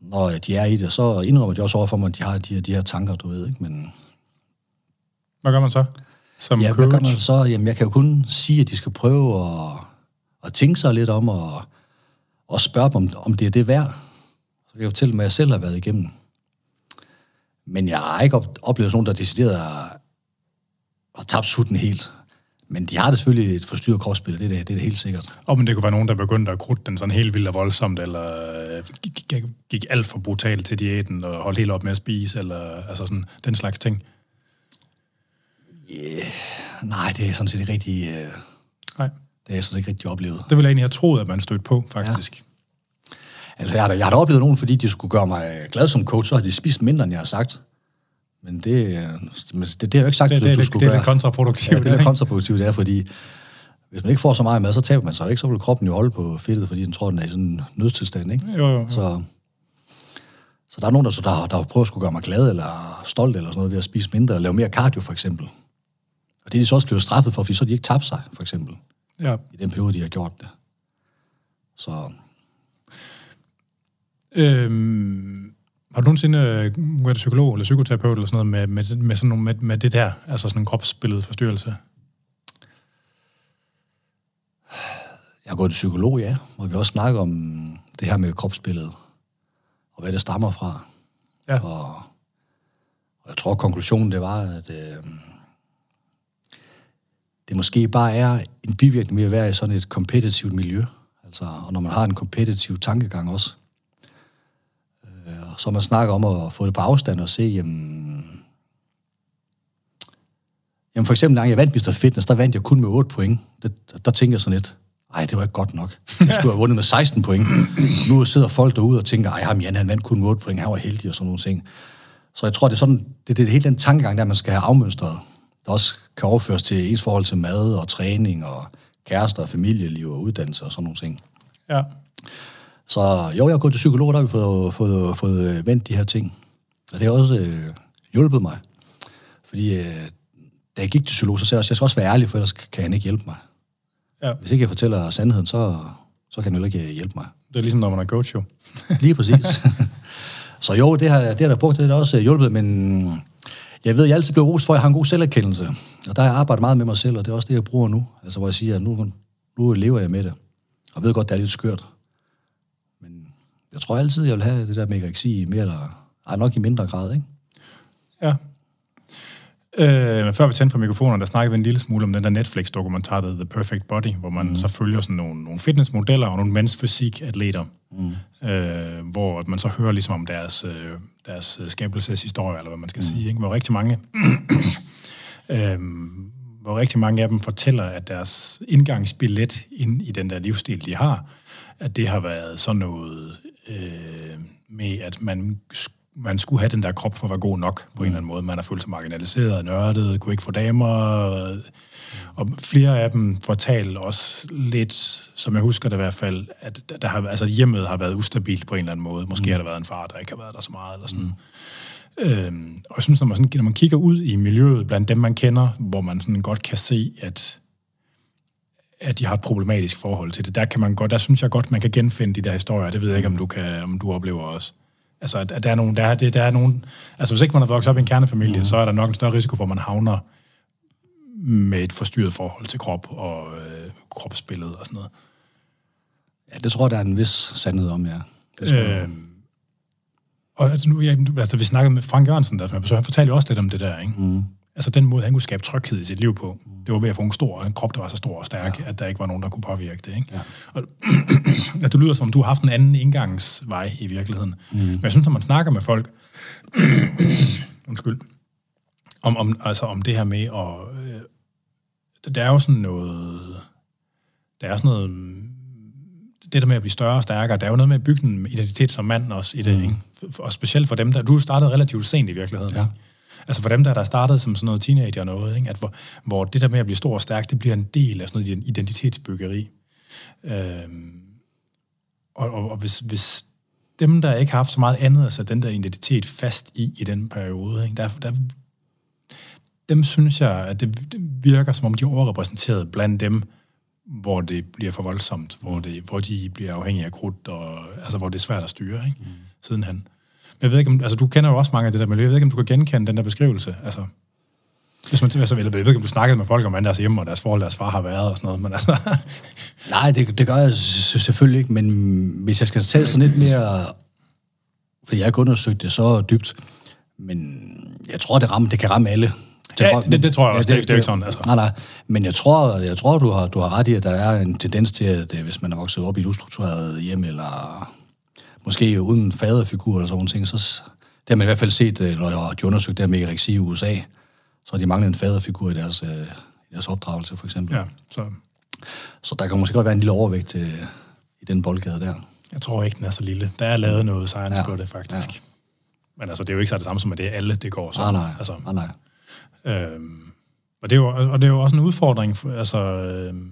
Når de er i det, så indrømmer de også over for mig, at de har de her, de her tanker, du ved, ikke? Men Hvad gør man så? Som ja, coach? hvad gør man så? Jamen, jeg kan jo kun sige, at de skal prøve at, at tænke sig lidt om, og, og spørge dem, om, om det er det værd. Så kan jeg fortælle dem, hvad jeg selv har været igennem. Men jeg har ikke op, oplevet nogen, der decideret har, har tabt sutten helt. Men de har det selvfølgelig et forstyrret kropsbillede, det er det, det er det helt sikkert. Og men det kunne være nogen, der begyndte at krudte den sådan helt vildt og voldsomt, eller øh, gik, gik, alt for brutalt til diæten, og holdt helt op med at spise, eller altså sådan den slags ting. Nej, det er sådan set ikke rigtig, øh, det er jeg sådan set ikke rigtig oplevet. det ville jeg egentlig have troet, at man stødte på, faktisk. Ja. Altså, jeg har, da, jeg har da oplevet nogen, fordi de skulle gøre mig glad som coach, så har de spist mindre, end jeg har sagt. Men det, øh, det, det har jeg jo ikke sagt, Det, at det, du det, skulle det er gøre. det kontraproduktive. Ja, det er ikke? kontraproduktivt, det er, fordi hvis man ikke får så meget mad, så taber man sig ikke. Så vil kroppen jo holde på fedtet, fordi den tror, den er i sådan en nødstilstand, ikke? Jo, jo, jo. Så, så der er nogen, der, der, der prøver at skulle gøre mig glad eller stolt eller sådan noget ved at spise mindre, eller lave mere cardio for eksempel. Og det er de så også blevet straffet for, fordi så har de ikke tabt sig, for eksempel, Ja. i den periode, de har gjort det. Så Øhm, har du nogensinde øh, været psykolog eller psykoterapeut eller sådan noget med, med, med, sådan nogle, med, med det der, altså sådan en kropsbillede forstyrrelse? jeg har gået til psykolog, ja, hvor vi også snakker om det her med kropsbilledet, og hvad det stammer fra. Ja. Og, og jeg tror, konklusionen det var, at øh, det måske bare er en bivirkning ved at være i sådan et kompetitivt miljø. Altså, og når man har en kompetitiv tankegang også. Øh, så man snakker om at få det på afstand og se, jamen, jamen for eksempel, da jeg vandt Mr. Fitness, der vandt jeg kun med 8 point. Der, der, der tænker jeg sådan lidt, ej, det var ikke godt nok. Jeg skulle have vundet med 16 point. Nu sidder folk derude og tænker, ej, ham Jan, han vandt kun med 8 point, han var heldig og sådan nogle ting. Så jeg tror, det er sådan, det, det er hele den tankegang, der man skal have afmønstret, der også kan overføres til ens forhold til mad og træning og kærester og familieliv og uddannelse og sådan nogle ting. Ja. Så jo, jeg har gået til psykolog, der har vi fået, fået, fået øh, vendt de her ting. Og det har også øh, hjulpet mig. Fordi øh, da jeg gik til psykolog, så sagde jeg også, jeg skal også være ærlig, for ellers kan han ikke hjælpe mig. Ja. Hvis ikke jeg fortæller sandheden, så, så kan han heller ikke hjælpe mig. Det er ligesom, når man er coach, jo. Lige præcis. [laughs] så jo, det har, det har der brugt, det har også hjulpet, men jeg ved, at jeg altid bliver rost for, at jeg har en god selverkendelse. Og der har jeg arbejdet meget med mig selv, og det er også det, jeg bruger nu. Altså, hvor jeg siger, at nu, nu lever jeg med det. Og ved godt, det er lidt skørt. Men jeg tror altid, jeg vil have det der med sige mere eller ej, nok i mindre grad, ikke? Ja. Øh, men før vi tændte for mikrofonen, der snakkede vi en lille smule om den der Netflix-dokumentar, The Perfect Body, hvor man mm. så følger sådan nogle, nogle fitnessmodeller og nogle mænds fysik-atleter, mm. øh, hvor man så hører ligesom om deres, øh, deres skabelseshistorie, eller hvad man skal mm. sige, ikke? hvor rigtig mange... [clears throat] øh, hvor rigtig mange af dem fortæller, at deres indgangsbillet ind i den der livsstil, de har, at det har været sådan noget øh, med, at man man skulle have den der krop for at være god nok på mm. en eller anden måde. Man har følt sig marginaliseret, nørdet, kunne ikke få damer. Og flere af dem fortalte også lidt, som jeg husker det i hvert fald, at der har, altså hjemmet har været ustabilt på en eller anden måde. Måske mm. har der været en far, der ikke har været der så meget. Eller sådan. Mm. Øhm, og jeg synes, når man, sådan, når man kigger ud i miljøet blandt dem, man kender, hvor man sådan godt kan se, at at de har et problematisk forhold til det. Der kan man godt, der synes jeg godt, man kan genfinde de der historier. Det ved jeg ikke, om du, kan, om du oplever også. Altså, at, der er nogen, der er, det, der er nogen, altså hvis ikke man har vokset op i en kernefamilie, mm. så er der nok en større risiko for, at man havner med et forstyrret forhold til krop og øh, kropsbillede og sådan noget. Ja, det tror jeg, der er en vis sandhed om, ja. Øh, og altså, nu, jeg, altså, vi snakkede med Frank Jørgensen, der, så han fortalte jo også lidt om det der, ikke? Mm. Altså den måde, han kunne skabe tryghed i sit liv på, mm. det var ved at få en stor en krop, der var så stor og stærk, ja. at der ikke var nogen, der kunne påvirke det. Ikke? Ja. Og, [clears throat] at det lyder som, du har haft en anden indgangsvej i virkeligheden. Mm. Men jeg synes, når man snakker med folk, [clears throat] undskyld, om, om, altså om det her med at... Øh, der er jo sådan noget... Der er sådan noget... Det der med at blive større og stærkere, der er jo noget med at bygge en identitet som mand også i det, mm. ikke? Og specielt for dem, der... Du startede relativt sent i virkeligheden, ja. ikke? Altså for dem, der, der startede som sådan noget teenager og noget, ikke? At hvor, hvor det der med at blive stor og stærk, det bliver en del af sådan noget identitetsbyggeri. Øhm, og, og, og hvis, hvis dem, der ikke har haft så meget andet, altså den der identitet fast i, i den periode, ikke? Der, der, dem synes jeg, at det virker, som om de er overrepræsenteret blandt dem, hvor det bliver for voldsomt, hvor, det, hvor de bliver afhængige af krudt, og, altså hvor det er svært at styre, ikke? Mm. sidenhen. Jeg ved ikke, om, altså du kender jo også mange af det der miljø. Jeg ved ikke, om du kan genkende den der beskrivelse. Altså, hvis man, altså, jeg ved ikke, om du snakkede med folk om, hvordan deres hjemme og deres forhold, deres far har været og sådan noget, men altså... [laughs] Nej, det, det gør jeg selvfølgelig ikke, men hvis jeg skal tage sådan lidt mere... For jeg har ikke undersøgt det så dybt, men jeg tror, det, rammer, det kan ramme alle. Ja, folk, det, det, tror jeg også. Ja, det, det, det, er ikke sådan. Altså. Nej, nej. Men jeg tror, jeg tror du, har, du har ret i, at der er en tendens til, at hvis man er vokset op i et ustruktureret hjem, eller måske uden faderfigur eller sådan ting, så det har man i hvert fald set, øh, når de undersøgte der med ereksi i USA, så har de manglet en faderfigur i deres, øh, i deres opdragelse, for eksempel. Ja, så. så der kan måske godt være en lille overvægt øh, i den boldgade der. Jeg tror ikke, den er så lille. Der er lavet noget science ja. på det, faktisk. Ja. Men altså, det er jo ikke så det samme som, at det er alle, det går så. Nej, nej. Altså, nej, nej. Øhm, og, det er jo, og det er jo også en udfordring, for, altså, øhm,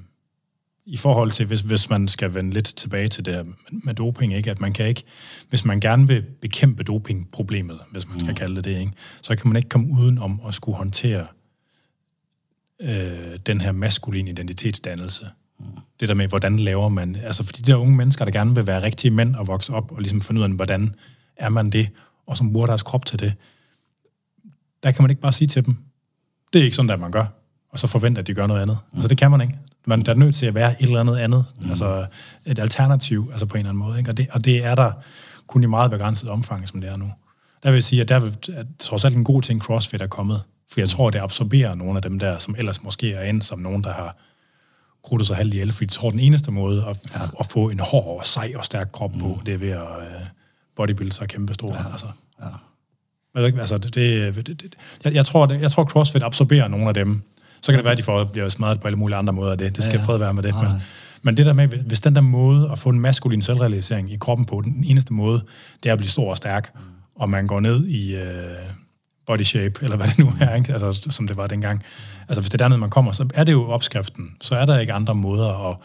i forhold til, hvis, hvis man skal vende lidt tilbage til det med doping, ikke? at man kan ikke, hvis man gerne vil bekæmpe dopingproblemet, hvis man skal mm. kalde det det, ikke? så kan man ikke komme uden om at skulle håndtere øh, den her maskuline identitetsdannelse. Mm. Det der med, hvordan laver man, altså for de der unge mennesker, der gerne vil være rigtige mænd og vokse op og ligesom finde ud af, hvordan er man det, og som bruger deres krop til det, der kan man ikke bare sige til dem, det er ikke sådan, at man gør, og så forvente, at de gør noget andet. Mm. Altså det kan man ikke. Man er nødt til at være et eller andet andet, mm. altså et alternativ, altså på en eller anden måde. Ikke? Og, det, og det er der kun i meget begrænset omfang, som det er nu. Der vil jeg sige, at der er trods alt en god ting, CrossFit er kommet. For jeg tror, det absorberer nogle af dem der, som ellers måske er endt som nogen, der har krudtet sig halvt ihjel. For jeg tror, den eneste måde at, ja. at få en hård, og sej og stærk krop mm. på, det er ved at uh, bodybuilde sig kæmpe stor. Ja. Altså. Ja. Jeg, ved ikke, altså, det, det, det, jeg, jeg, tror, det, jeg tror, CrossFit absorberer nogle af dem, så kan det være, at de får, bliver smadret på alle mulige andre måder. Det, det skal ja, ja. at være med det. Men, men det der med, hvis den der måde at få en maskulin selvrealisering i kroppen på, den eneste måde, det er at blive stor og stærk, mm. og man går ned i uh, body shape, eller hvad det nu er, ikke? Altså, som det var dengang. Altså hvis det er dernede, man kommer, så er det jo opskriften. Så er der ikke andre måder at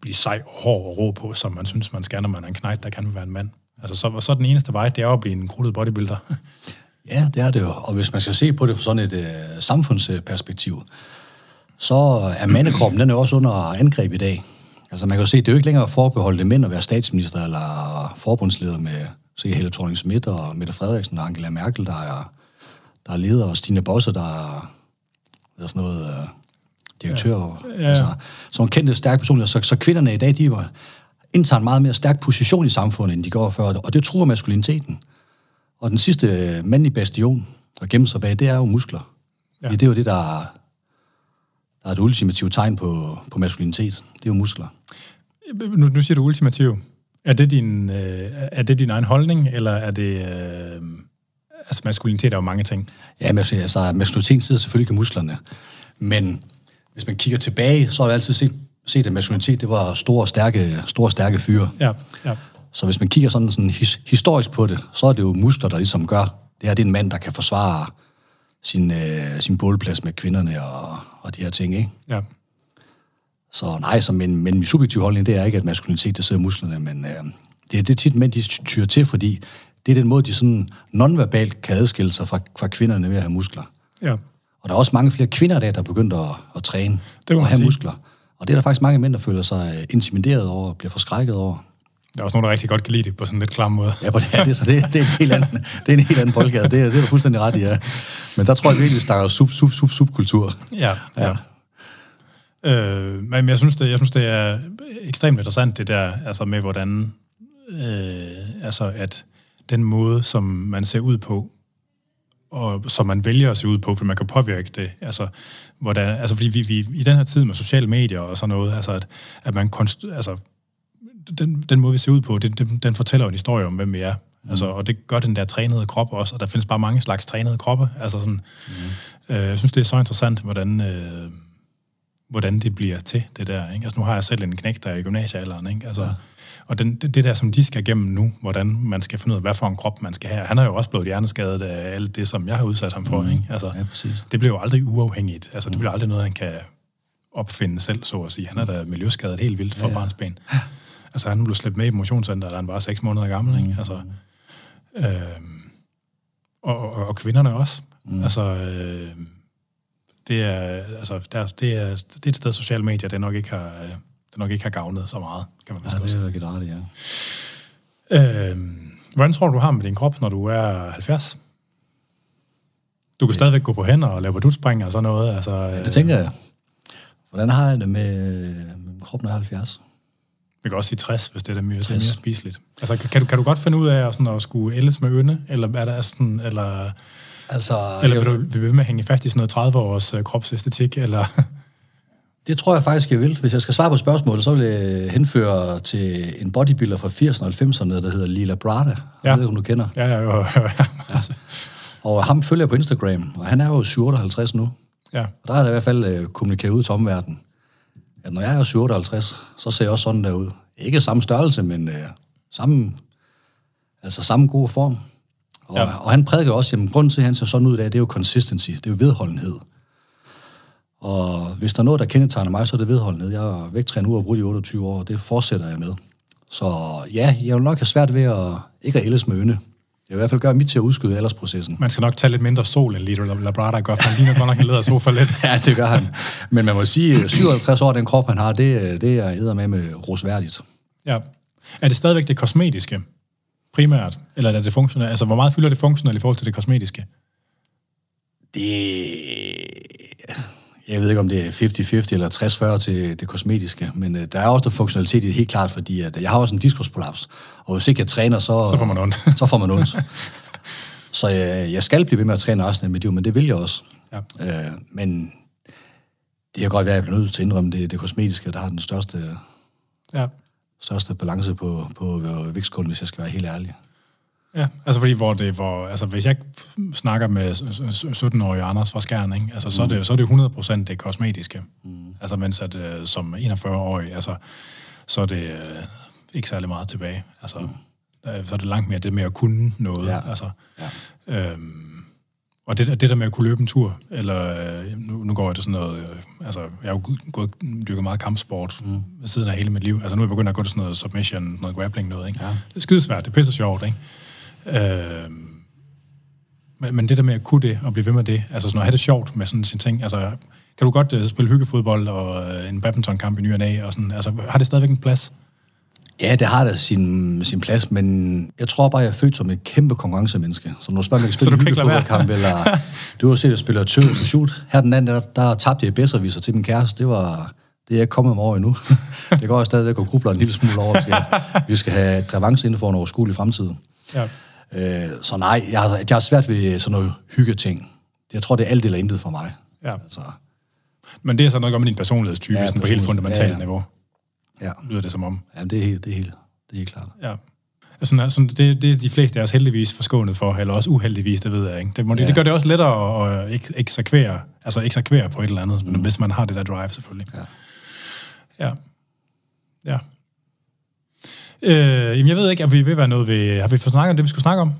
blive sej og hård og rå på, som man synes, man skal, når man er en knægt, der kan være en mand. Altså, så, så er den eneste vej, det er at blive en krudtet bodybuilder. [laughs] Ja, det er det jo. Og hvis man skal se på det fra sådan et øh, samfundsperspektiv, så er mandekroppen, den er også under angreb i dag. Altså man kan jo se, det er jo ikke længere forbeholdt mænd at være statsminister eller forbundsleder med se Helle thorning Schmidt og Mette Frederiksen og Angela Merkel, der er, der er leder, og Stine Bosse, der er hvad sådan noget, øh, direktør. Ja. Ja. Altså, nogle kendte, stærke personer. Så, så kvinderne i dag, de var, indtager en meget mere stærk position i samfundet, end de går før, og det truer maskuliniteten. Og den sidste øh, mandlige bastion, der gemmer sig bag, det er jo muskler. Ja. Det er jo det, der er, der er et ultimativt tegn på, på maskulinitet. Det er jo muskler. Nu, nu siger du ultimativ. Er det, din, øh, er det din egen holdning, eller er det... Øh, altså, maskulinitet er jo mange ting. Ja, men altså, altså maskulinitet sidder selvfølgelig ikke musklerne. Men hvis man kigger tilbage, så har jeg altid set, set at maskulinitet, det var store, stærke, store, stærke fyre. Ja, ja. Så hvis man kigger sådan, sådan his, historisk på det, så er det jo muskler, der ligesom gør, det her det er en mand, der kan forsvare sin, øh, sin bålplads med kvinderne og, og de her ting, ikke? Ja. Så nej, så, men, men min subjektive holdning, det er ikke, at maskulinitet, det sidder musklerne, men øh, det, er, det tit mænd, de tyrer til, fordi det er den måde, de sådan nonverbalt kan adskille sig fra, fra kvinderne ved at have muskler. Ja. Og der er også mange flere kvinder der, der er begyndt at, at træne Det og have sige. muskler. Og det er der faktisk mange mænd, der føler sig øh, intimideret over og bliver forskrækket over. Der er også nogen, der rigtig godt kan lide det på sådan en lidt klam måde. Ja, på det, ja, det, så det, det, er en helt anden, det er en helt anden boldgade. Det, er- det er du fuldstændig ret i, ja. Men der tror jeg virkelig, vi snakker sub, sub, sub, subkultur. Ja, ja. Øh, men jeg synes, det, jeg synes, det er ekstremt interessant, det der, altså med hvordan, øh, altså at den måde, som man ser ud på, og som man vælger at se ud på, for man kan påvirke det, altså, hvordan, altså fordi vi, vi, i den her tid med sociale medier og sådan noget, altså at, at man konst, altså, den, den måde, vi ser ud på, den, den, den fortæller jo en historie om, hvem vi er. Mm. Altså, og det gør den der trænede krop også, og der findes bare mange slags trænede kroppe. Altså sådan, mm. øh, jeg synes, det er så interessant, hvordan, øh, hvordan det bliver til, det der. Ikke? Altså, nu har jeg selv en knæk, der er i gymnasiealderen. Ikke? Altså, ja. Og den, det, det der, som de skal igennem nu, hvordan man skal finde ud af, hvad for en krop man skal have. Han er jo også blevet hjerneskadet af alt det, som jeg har udsat ham for. Mm. Ikke? Altså, Ja, præcis. det bliver jo aldrig uafhængigt. Altså, det bliver aldrig noget, han kan opfinde selv, så at sige. Han er da miljøskadet helt vildt fra ja, Ja, ja. ja. barnsben. Altså, han blev slæbt med i motionscenter, da han var 6 måneder gammel. Ikke? Altså, øh, og, og, og kvinderne også. Mm. Altså, øh, det er, altså, der, det, er, det er et sted, sociale medier, det nok ikke har, øh, det nok ikke har gavnet så meget, kan man Ja, vist det godt er ikke ret ja. Øh, hvordan tror du, du har med din krop, når du er 70? Du kan stadigvæk gå på hænder og lave badutspring og sådan noget. Altså, Det tænker jeg. Hvordan har jeg det med, med min krop, når jeg er 70? Vi kan også sige 60, hvis det er, det er 60. mere spiseligt. Altså, kan, du, kan du godt finde ud af at, sådan, at skulle ældes med ynde? Eller er der sådan, eller, Altså, eller vil du vil ved med at hænge fast i sådan noget 30 års uh, kropsæstetik? Eller? det tror jeg faktisk, jeg vil. Hvis jeg skal svare på spørgsmålet, så vil jeg henføre til en bodybuilder fra 80'erne og 90'erne, der hedder Lila Brada. Jeg Ja. ved ikke, om du kender. ja, ja, jo, ja. Altså, Og ham følger jeg på Instagram, og han er jo 57 nu. ja. Og der er der i hvert fald øh, kommunikeret ud til omverdenen, at når jeg er 57, så ser jeg også sådan der ud. Ikke samme størrelse, men øh, samme, altså samme gode form. Og, Ja. og han prædiker også, at grunden til, at han ser sådan ud i dag, det er jo consistency, det er jo vedholdenhed. Og hvis der er noget, der kendetegner mig, så er det vedholdenhed. Jeg er vægttræner brugt i 28 år, og det fortsætter jeg med. Så ja, jeg vil nok have svært ved at ikke at ældes med ynde. Jeg vil i hvert fald gøre mit til at udskyde aldersprocessen. Man skal nok tage lidt mindre sol, end Lito Labrada gør, for han ligner godt nok en lædersofa lidt. [laughs] Ja, det gør han. Men man må sige, at 57 år, den krop, han har, det, det er æder med med rosværdigt. Ja. Er det stadigvæk det kosmetiske, primært? Eller er det funktionelle? Altså, hvor meget fylder det funktionelle i forhold til det kosmetiske? Det... Jeg ved ikke, om det er 50-50 eller 60-40 til det kosmetiske, men øh, der er også noget funktionalitet i det helt klart, fordi at jeg har også en diskusprolaps, og hvis ikke jeg træner, så, Så får man ondt. [laughs] så får man ondt. så jeg, jeg skal blive ved med at træne resten af mit liv, men det vil jeg også. Ja. Øh, men det kan godt være, at jeg bliver nødt til at indrømme, det, det kosmetiske, der har den største, Ja. største balance på, på øh, vægtskålen, hvis jeg skal være helt ærlig. Ja, altså fordi hvor det, hvor, altså hvis jeg snakker med s- s- 17-årige Anders fra Skjern, ikke? Altså, så, er det, så er det 100% det kosmetiske. Mm. Altså mens at øh, som 41-årig, altså, så er det øh, ikke særlig meget tilbage. Altså, der, er- så er det langt mere det med at kunne noget. Ja. Altså, Ja. øhm, Og det, det der med at kunne løbe en tur, eller øh, nu, nu går jeg til sådan noget, øh, altså jeg har jo gået, dykket meget kampsport mm. siden af hele mit liv. Altså nu er jeg begyndt at gå til sådan noget submission, noget grappling noget, ikke? Ja. Det er skidesvært, det er pisse sjovt, ikke? Øh, men, men det der med at kunne det, og blive ved med det, altså sådan at have det sjovt med sådan sin ting, altså kan du godt uh, spille hyggefodbold og uh, en badmintonkamp i ny og næ, og sådan, altså har det stadigvæk en plads? Ja, det har da sin, sin plads, men jeg tror bare, jeg er født som et kæmpe konkurrencemenneske. Så når du spørger, om jeg kan [laughs] spille en hyggefodboldkamp, eller [laughs] du har set, at jeg spiller tøv shoot. Her den anden, der, der tabte jeg bedre til min kæreste. Det var, det er jeg kommet over endnu. [laughs] det går jeg stadigvæk og grubler en lille smule over. at vi skal have revanche inden for en overskuelig fremtid. Ja. Øh, så nej, jeg har, jeg har svært ved sådan noget hyggeting. Jeg tror, det er alt eller intet for mig. Ja. Altså. Men det er så noget med din personlighedstype, ja, sådan på helt fundamentalt ja, ja. niveau. Ja. Lyder det som om. Ja, det er helt, det er helt, det er helt klart. Ja. Altså, altså det, det er de fleste af os heldigvis forskånet for, eller også uheldigvis, det ved jeg ikke. Det, ja. det gør det også lettere at, at eksekvere, altså eksekvere på et eller andet, mm. hvis man har det der drive selvfølgelig. Ja. Ja. Ja. Øh, jamen, jeg ved ikke, om vi vil være noget ved... Har vi fået snakket om det, vi skulle snakke om?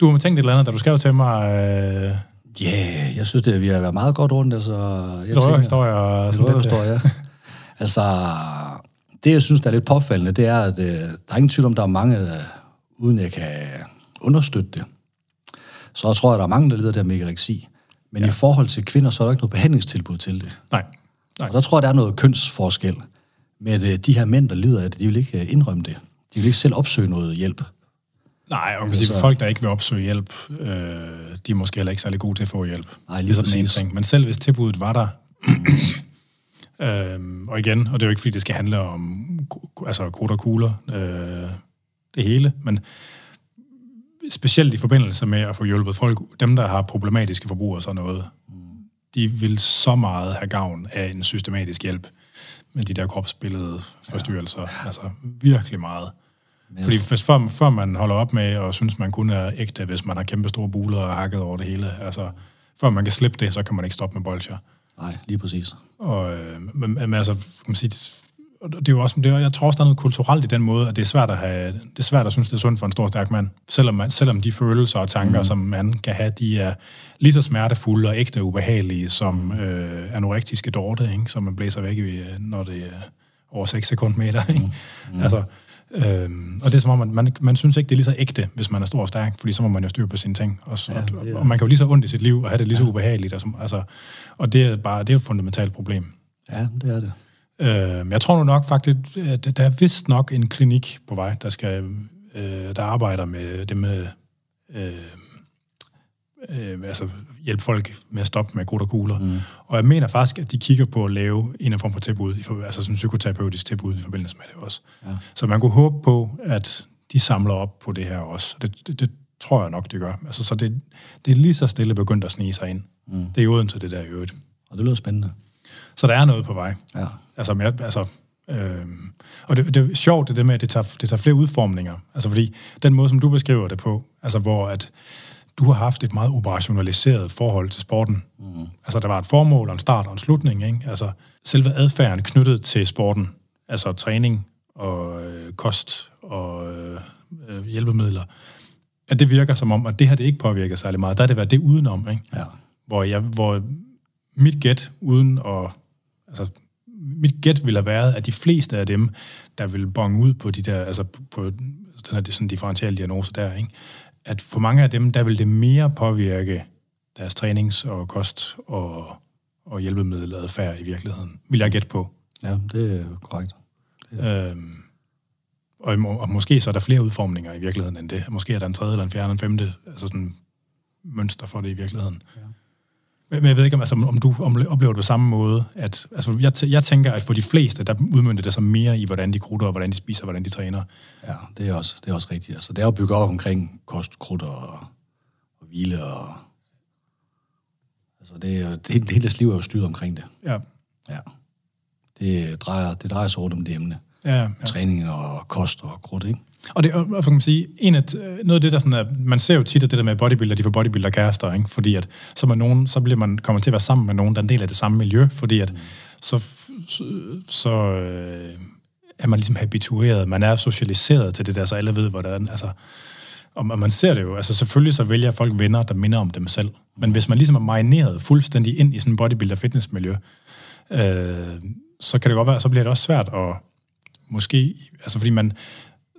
Du har tænkt et eller andet, da du skrev til mig... Øh... Ja, yeah, jeg synes, det, vi har været meget godt rundt. Altså, jeg tænker, historie og sådan lidt. Ja. [laughs] altså, det, jeg synes, der er lidt påfaldende, det er, at øh, der er ingen tvivl om, der er mange, der, uden jeg kan understøtte det. Så jeg tror jeg, der er mange, der lider der med ereksi. Men ja. i forhold til kvinder, så er der ikke noget behandlingstilbud til det. Nej. Nej. Og der tror jeg, der er noget kønsforskel. Med øh, de her mænd, der lider af det, de vil ikke øh, indrømme det. De vil ikke selv opsøge noget hjælp. Nej, og man sige, folk, der ikke vil opsøge hjælp, øh, de er måske heller ikke særlig gode til at få hjælp. Nej, lige det er en ting. Men selv hvis tilbuddet var der, [clears throat] øh, og igen, og det er jo ikke, fordi det skal handle om altså, krudt og kugler, øh, det hele, men specielt i forbindelse med at få hjulpet folk, dem, der har problematiske forbrug og sådan noget, de vil så meget have gavn af en systematisk hjælp med de der kropsbillede forstyrrelser. Ja. Altså virkelig meget. Men Fordi hvis før, før man holder op med og synes, man kun er ægte, hvis man har kæmpe store buler og hakket over det hele, altså før man kan slippe det, så kan man ikke stoppe med bolcher. Nej, lige præcis. Og, øh, men, men altså, kan man sige, det er jo også, det er, jeg tror også, der er noget kulturelt i den måde, at det er svært at have, det er svært at synes, det er sundt for en stor, stærk mand. Selvom, man, selvom de følelser og tanker, mm. som man kan have, de er lige så smertefulde og ægte ubehagelige som øh, anorektiske dorte, ikke? som man blæser væk, i, når det er over 6 sekundmeter. Ikke? Mm. Mm. Altså, Øhm, og det er som om, man, man, man synes ikke, det er lige så ægte, hvis man er stor og stærk, fordi så må man jo styre på sine ting. Og, ja, og, og man kan jo lige så ondt i sit liv, og have det lige så ja. ubehageligt. Og, som, altså, og det er bare det er et fundamentalt problem. Ja, det er det. Øhm, jeg tror nu nok faktisk, at der er vist nok en klinik på vej, der skal øh, der arbejder med det med øh, øh, altså hjælpe folk med at stoppe med krudt og kugler. Mm. Og jeg mener faktisk, at de kigger på at lave en form for tilbud, altså sådan psykoterapeutisk tilbud i forbindelse med det også. Ja. Så man kunne håbe på, at de samler op på det her også. Det, det, det tror jeg nok, de gør. Altså, så det, det er lige så stille begyndt at snige sig ind. Mm. Det er jo til det der i øvrigt. Og det lyder spændende. Så der er noget på vej. Ja. Altså, med, altså Øhm, og det, det er sjovt, det der med, at det tager, det tager flere udformninger. Altså fordi, den måde, som du beskriver det på, altså hvor at du har haft et meget operationaliseret forhold til sporten. Mm. Altså, der var et formål, en start og en slutning. Ikke? Altså, selve adfærden knyttet til sporten, altså træning og øh, kost og øh, øh, hjælpemidler, at det virker som om, at det her det ikke påvirker særlig meget. Der er det været det udenom, ikke? Ja. Hvor, jeg, hvor mit gæt, uden at... Altså, mit gæt ville have været, at de fleste af dem, der vil bonge ud på de der, altså på den her sådan differentielle diagnose der, ikke? At for mange af dem, der vil det mere påvirke deres trænings- og kost- og, og hjælpemiddeladfærd i virkeligheden, vil jeg gætte på. Ja, det er korrekt. Det er... Øhm, og, og måske så er der flere udformninger i virkeligheden end det. Måske er der en tredje, eller en fjerde, eller en femte, altså sådan mønster for det i virkeligheden. Ja. Men jeg ved ikke, om, altså, om du oplever det på samme måde. At, altså, jeg, jeg tænker, at for de fleste, der udmyndter det sig mere i, hvordan de krutter, og hvordan de spiser, og hvordan de træner. Ja, det er også, det er også rigtigt. Altså, det er jo bygget op omkring kost, krudt og, og hvile. Og, altså, det er, det, hele, hele deres liv er jo styret omkring det. Ja. ja. Det, drejer, det drejer sig rundt om det emne. Ja, ja. Træning og kost og krudt, ikke? Og det og, kan man sige, en af, noget af det, der sådan er, man ser jo tit, at det der med bodybuilder, de får bodybuilder kærester, ikke? fordi at så, man nogen, så bliver man, kommer til at være sammen med nogen, der er en del af det samme miljø, fordi at mm. så, så, så øh, er man ligesom habitueret, man er socialiseret til det der, så alle ved, hvordan, altså, og man ser det jo, altså selvfølgelig så vælger folk venner, der minder om dem selv. Men hvis man ligesom er marineret fuldstændig ind i sådan en bodybuilder fitnessmiljø, øh, så kan det godt være, så bliver det også svært at måske, altså fordi man,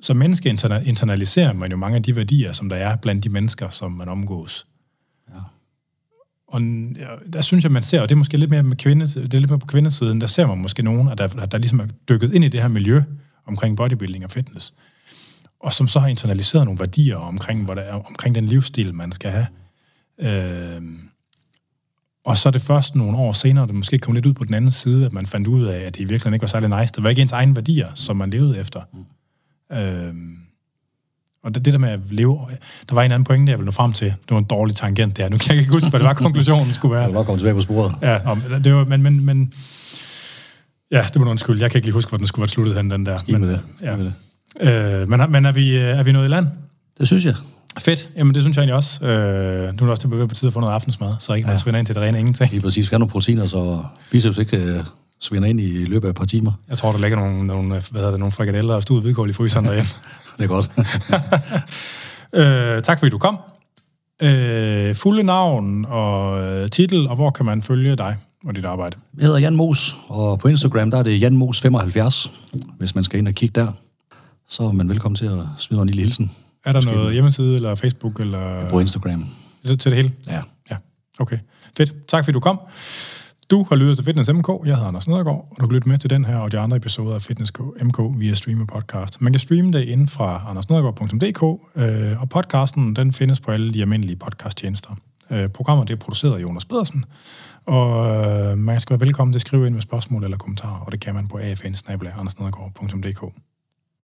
som menneske interna- internaliserer man jo mange af de værdier, som der er blandt de mennesker, som man omgås. Ja. Og der synes jeg, man ser, og det er måske lidt mere, med kvinde, det er lidt mere på kvindesiden, der ser man måske nogen, der, der ligesom er dykket ind i det her miljø omkring bodybuilding og fitness, og som så har internaliseret nogle værdier omkring, hvor der er, omkring den livsstil, man skal have. Øh, og så er det først nogle år senere, det måske kom lidt ud på den anden side, at man fandt ud af, at det i virkeligheden ikke var særlig nice. Det var ikke ens egne værdier, som man levede efter. Mm. Øhm, og det, det der med at leve... Der var en anden pointe, jeg ville nå frem til. Det var en dårlig tangent der. Nu kan jeg ikke huske, hvad det var, konklusionen skulle være. Jeg vil nok komme tilbage på sporet. Ja, om, det var, men, men, men... Ja, det må du undskylde. Jeg kan ikke lige huske, hvor den skulle være sluttet hen, den der. Med men, det. Ja. med det. Øh, men, men er, vi, er vi nået i land? Det synes jeg. Fedt. Jamen, det synes jeg egentlig også. Øh, nu er det også det på tide at få noget aftensmad, så ikke man Ja. svinder ind til det rene ingenting. Lige præcis. Skal have nogle proteiner, så biceps ikke øh, svinder ind i løbet af et par timer. Jeg tror, der ligger nogle, nogle, hvad hedder det, nogle frikadeller og stuet hvidkål i fryseren derhjemme. [laughs] Det er godt. [laughs] øh, tak fordi du kom. Øh, fulde navn og øh, titel, og hvor kan man følge dig og dit arbejde? Jeg hedder Jan Mos, og på Instagram der er det Jan Mos75, hvis man skal ind og kigge der. Så er man velkommen til at smide en lille hilsen Er der noget hjemmeside, eller Facebook, eller på Instagram. til det hele? Ja. Ja, okay. Fedt. Tak fordi du kom. Du har lyttet til Fitness MK. Jeg hedder Anders Nedergaard, og du kan lytte med til den her og de andre episoder af Fitness MK via Streamer Podcast. Man kan streame det inden fra andersnedergaard.dk, øh, og podcasten den findes på alle de almindelige podcasttjenester. Øh, programmet det er produceret af Jonas Pedersen, og øh, man skal være velkommen til at skrive ind med spørgsmål eller kommentarer, og det kan man på afn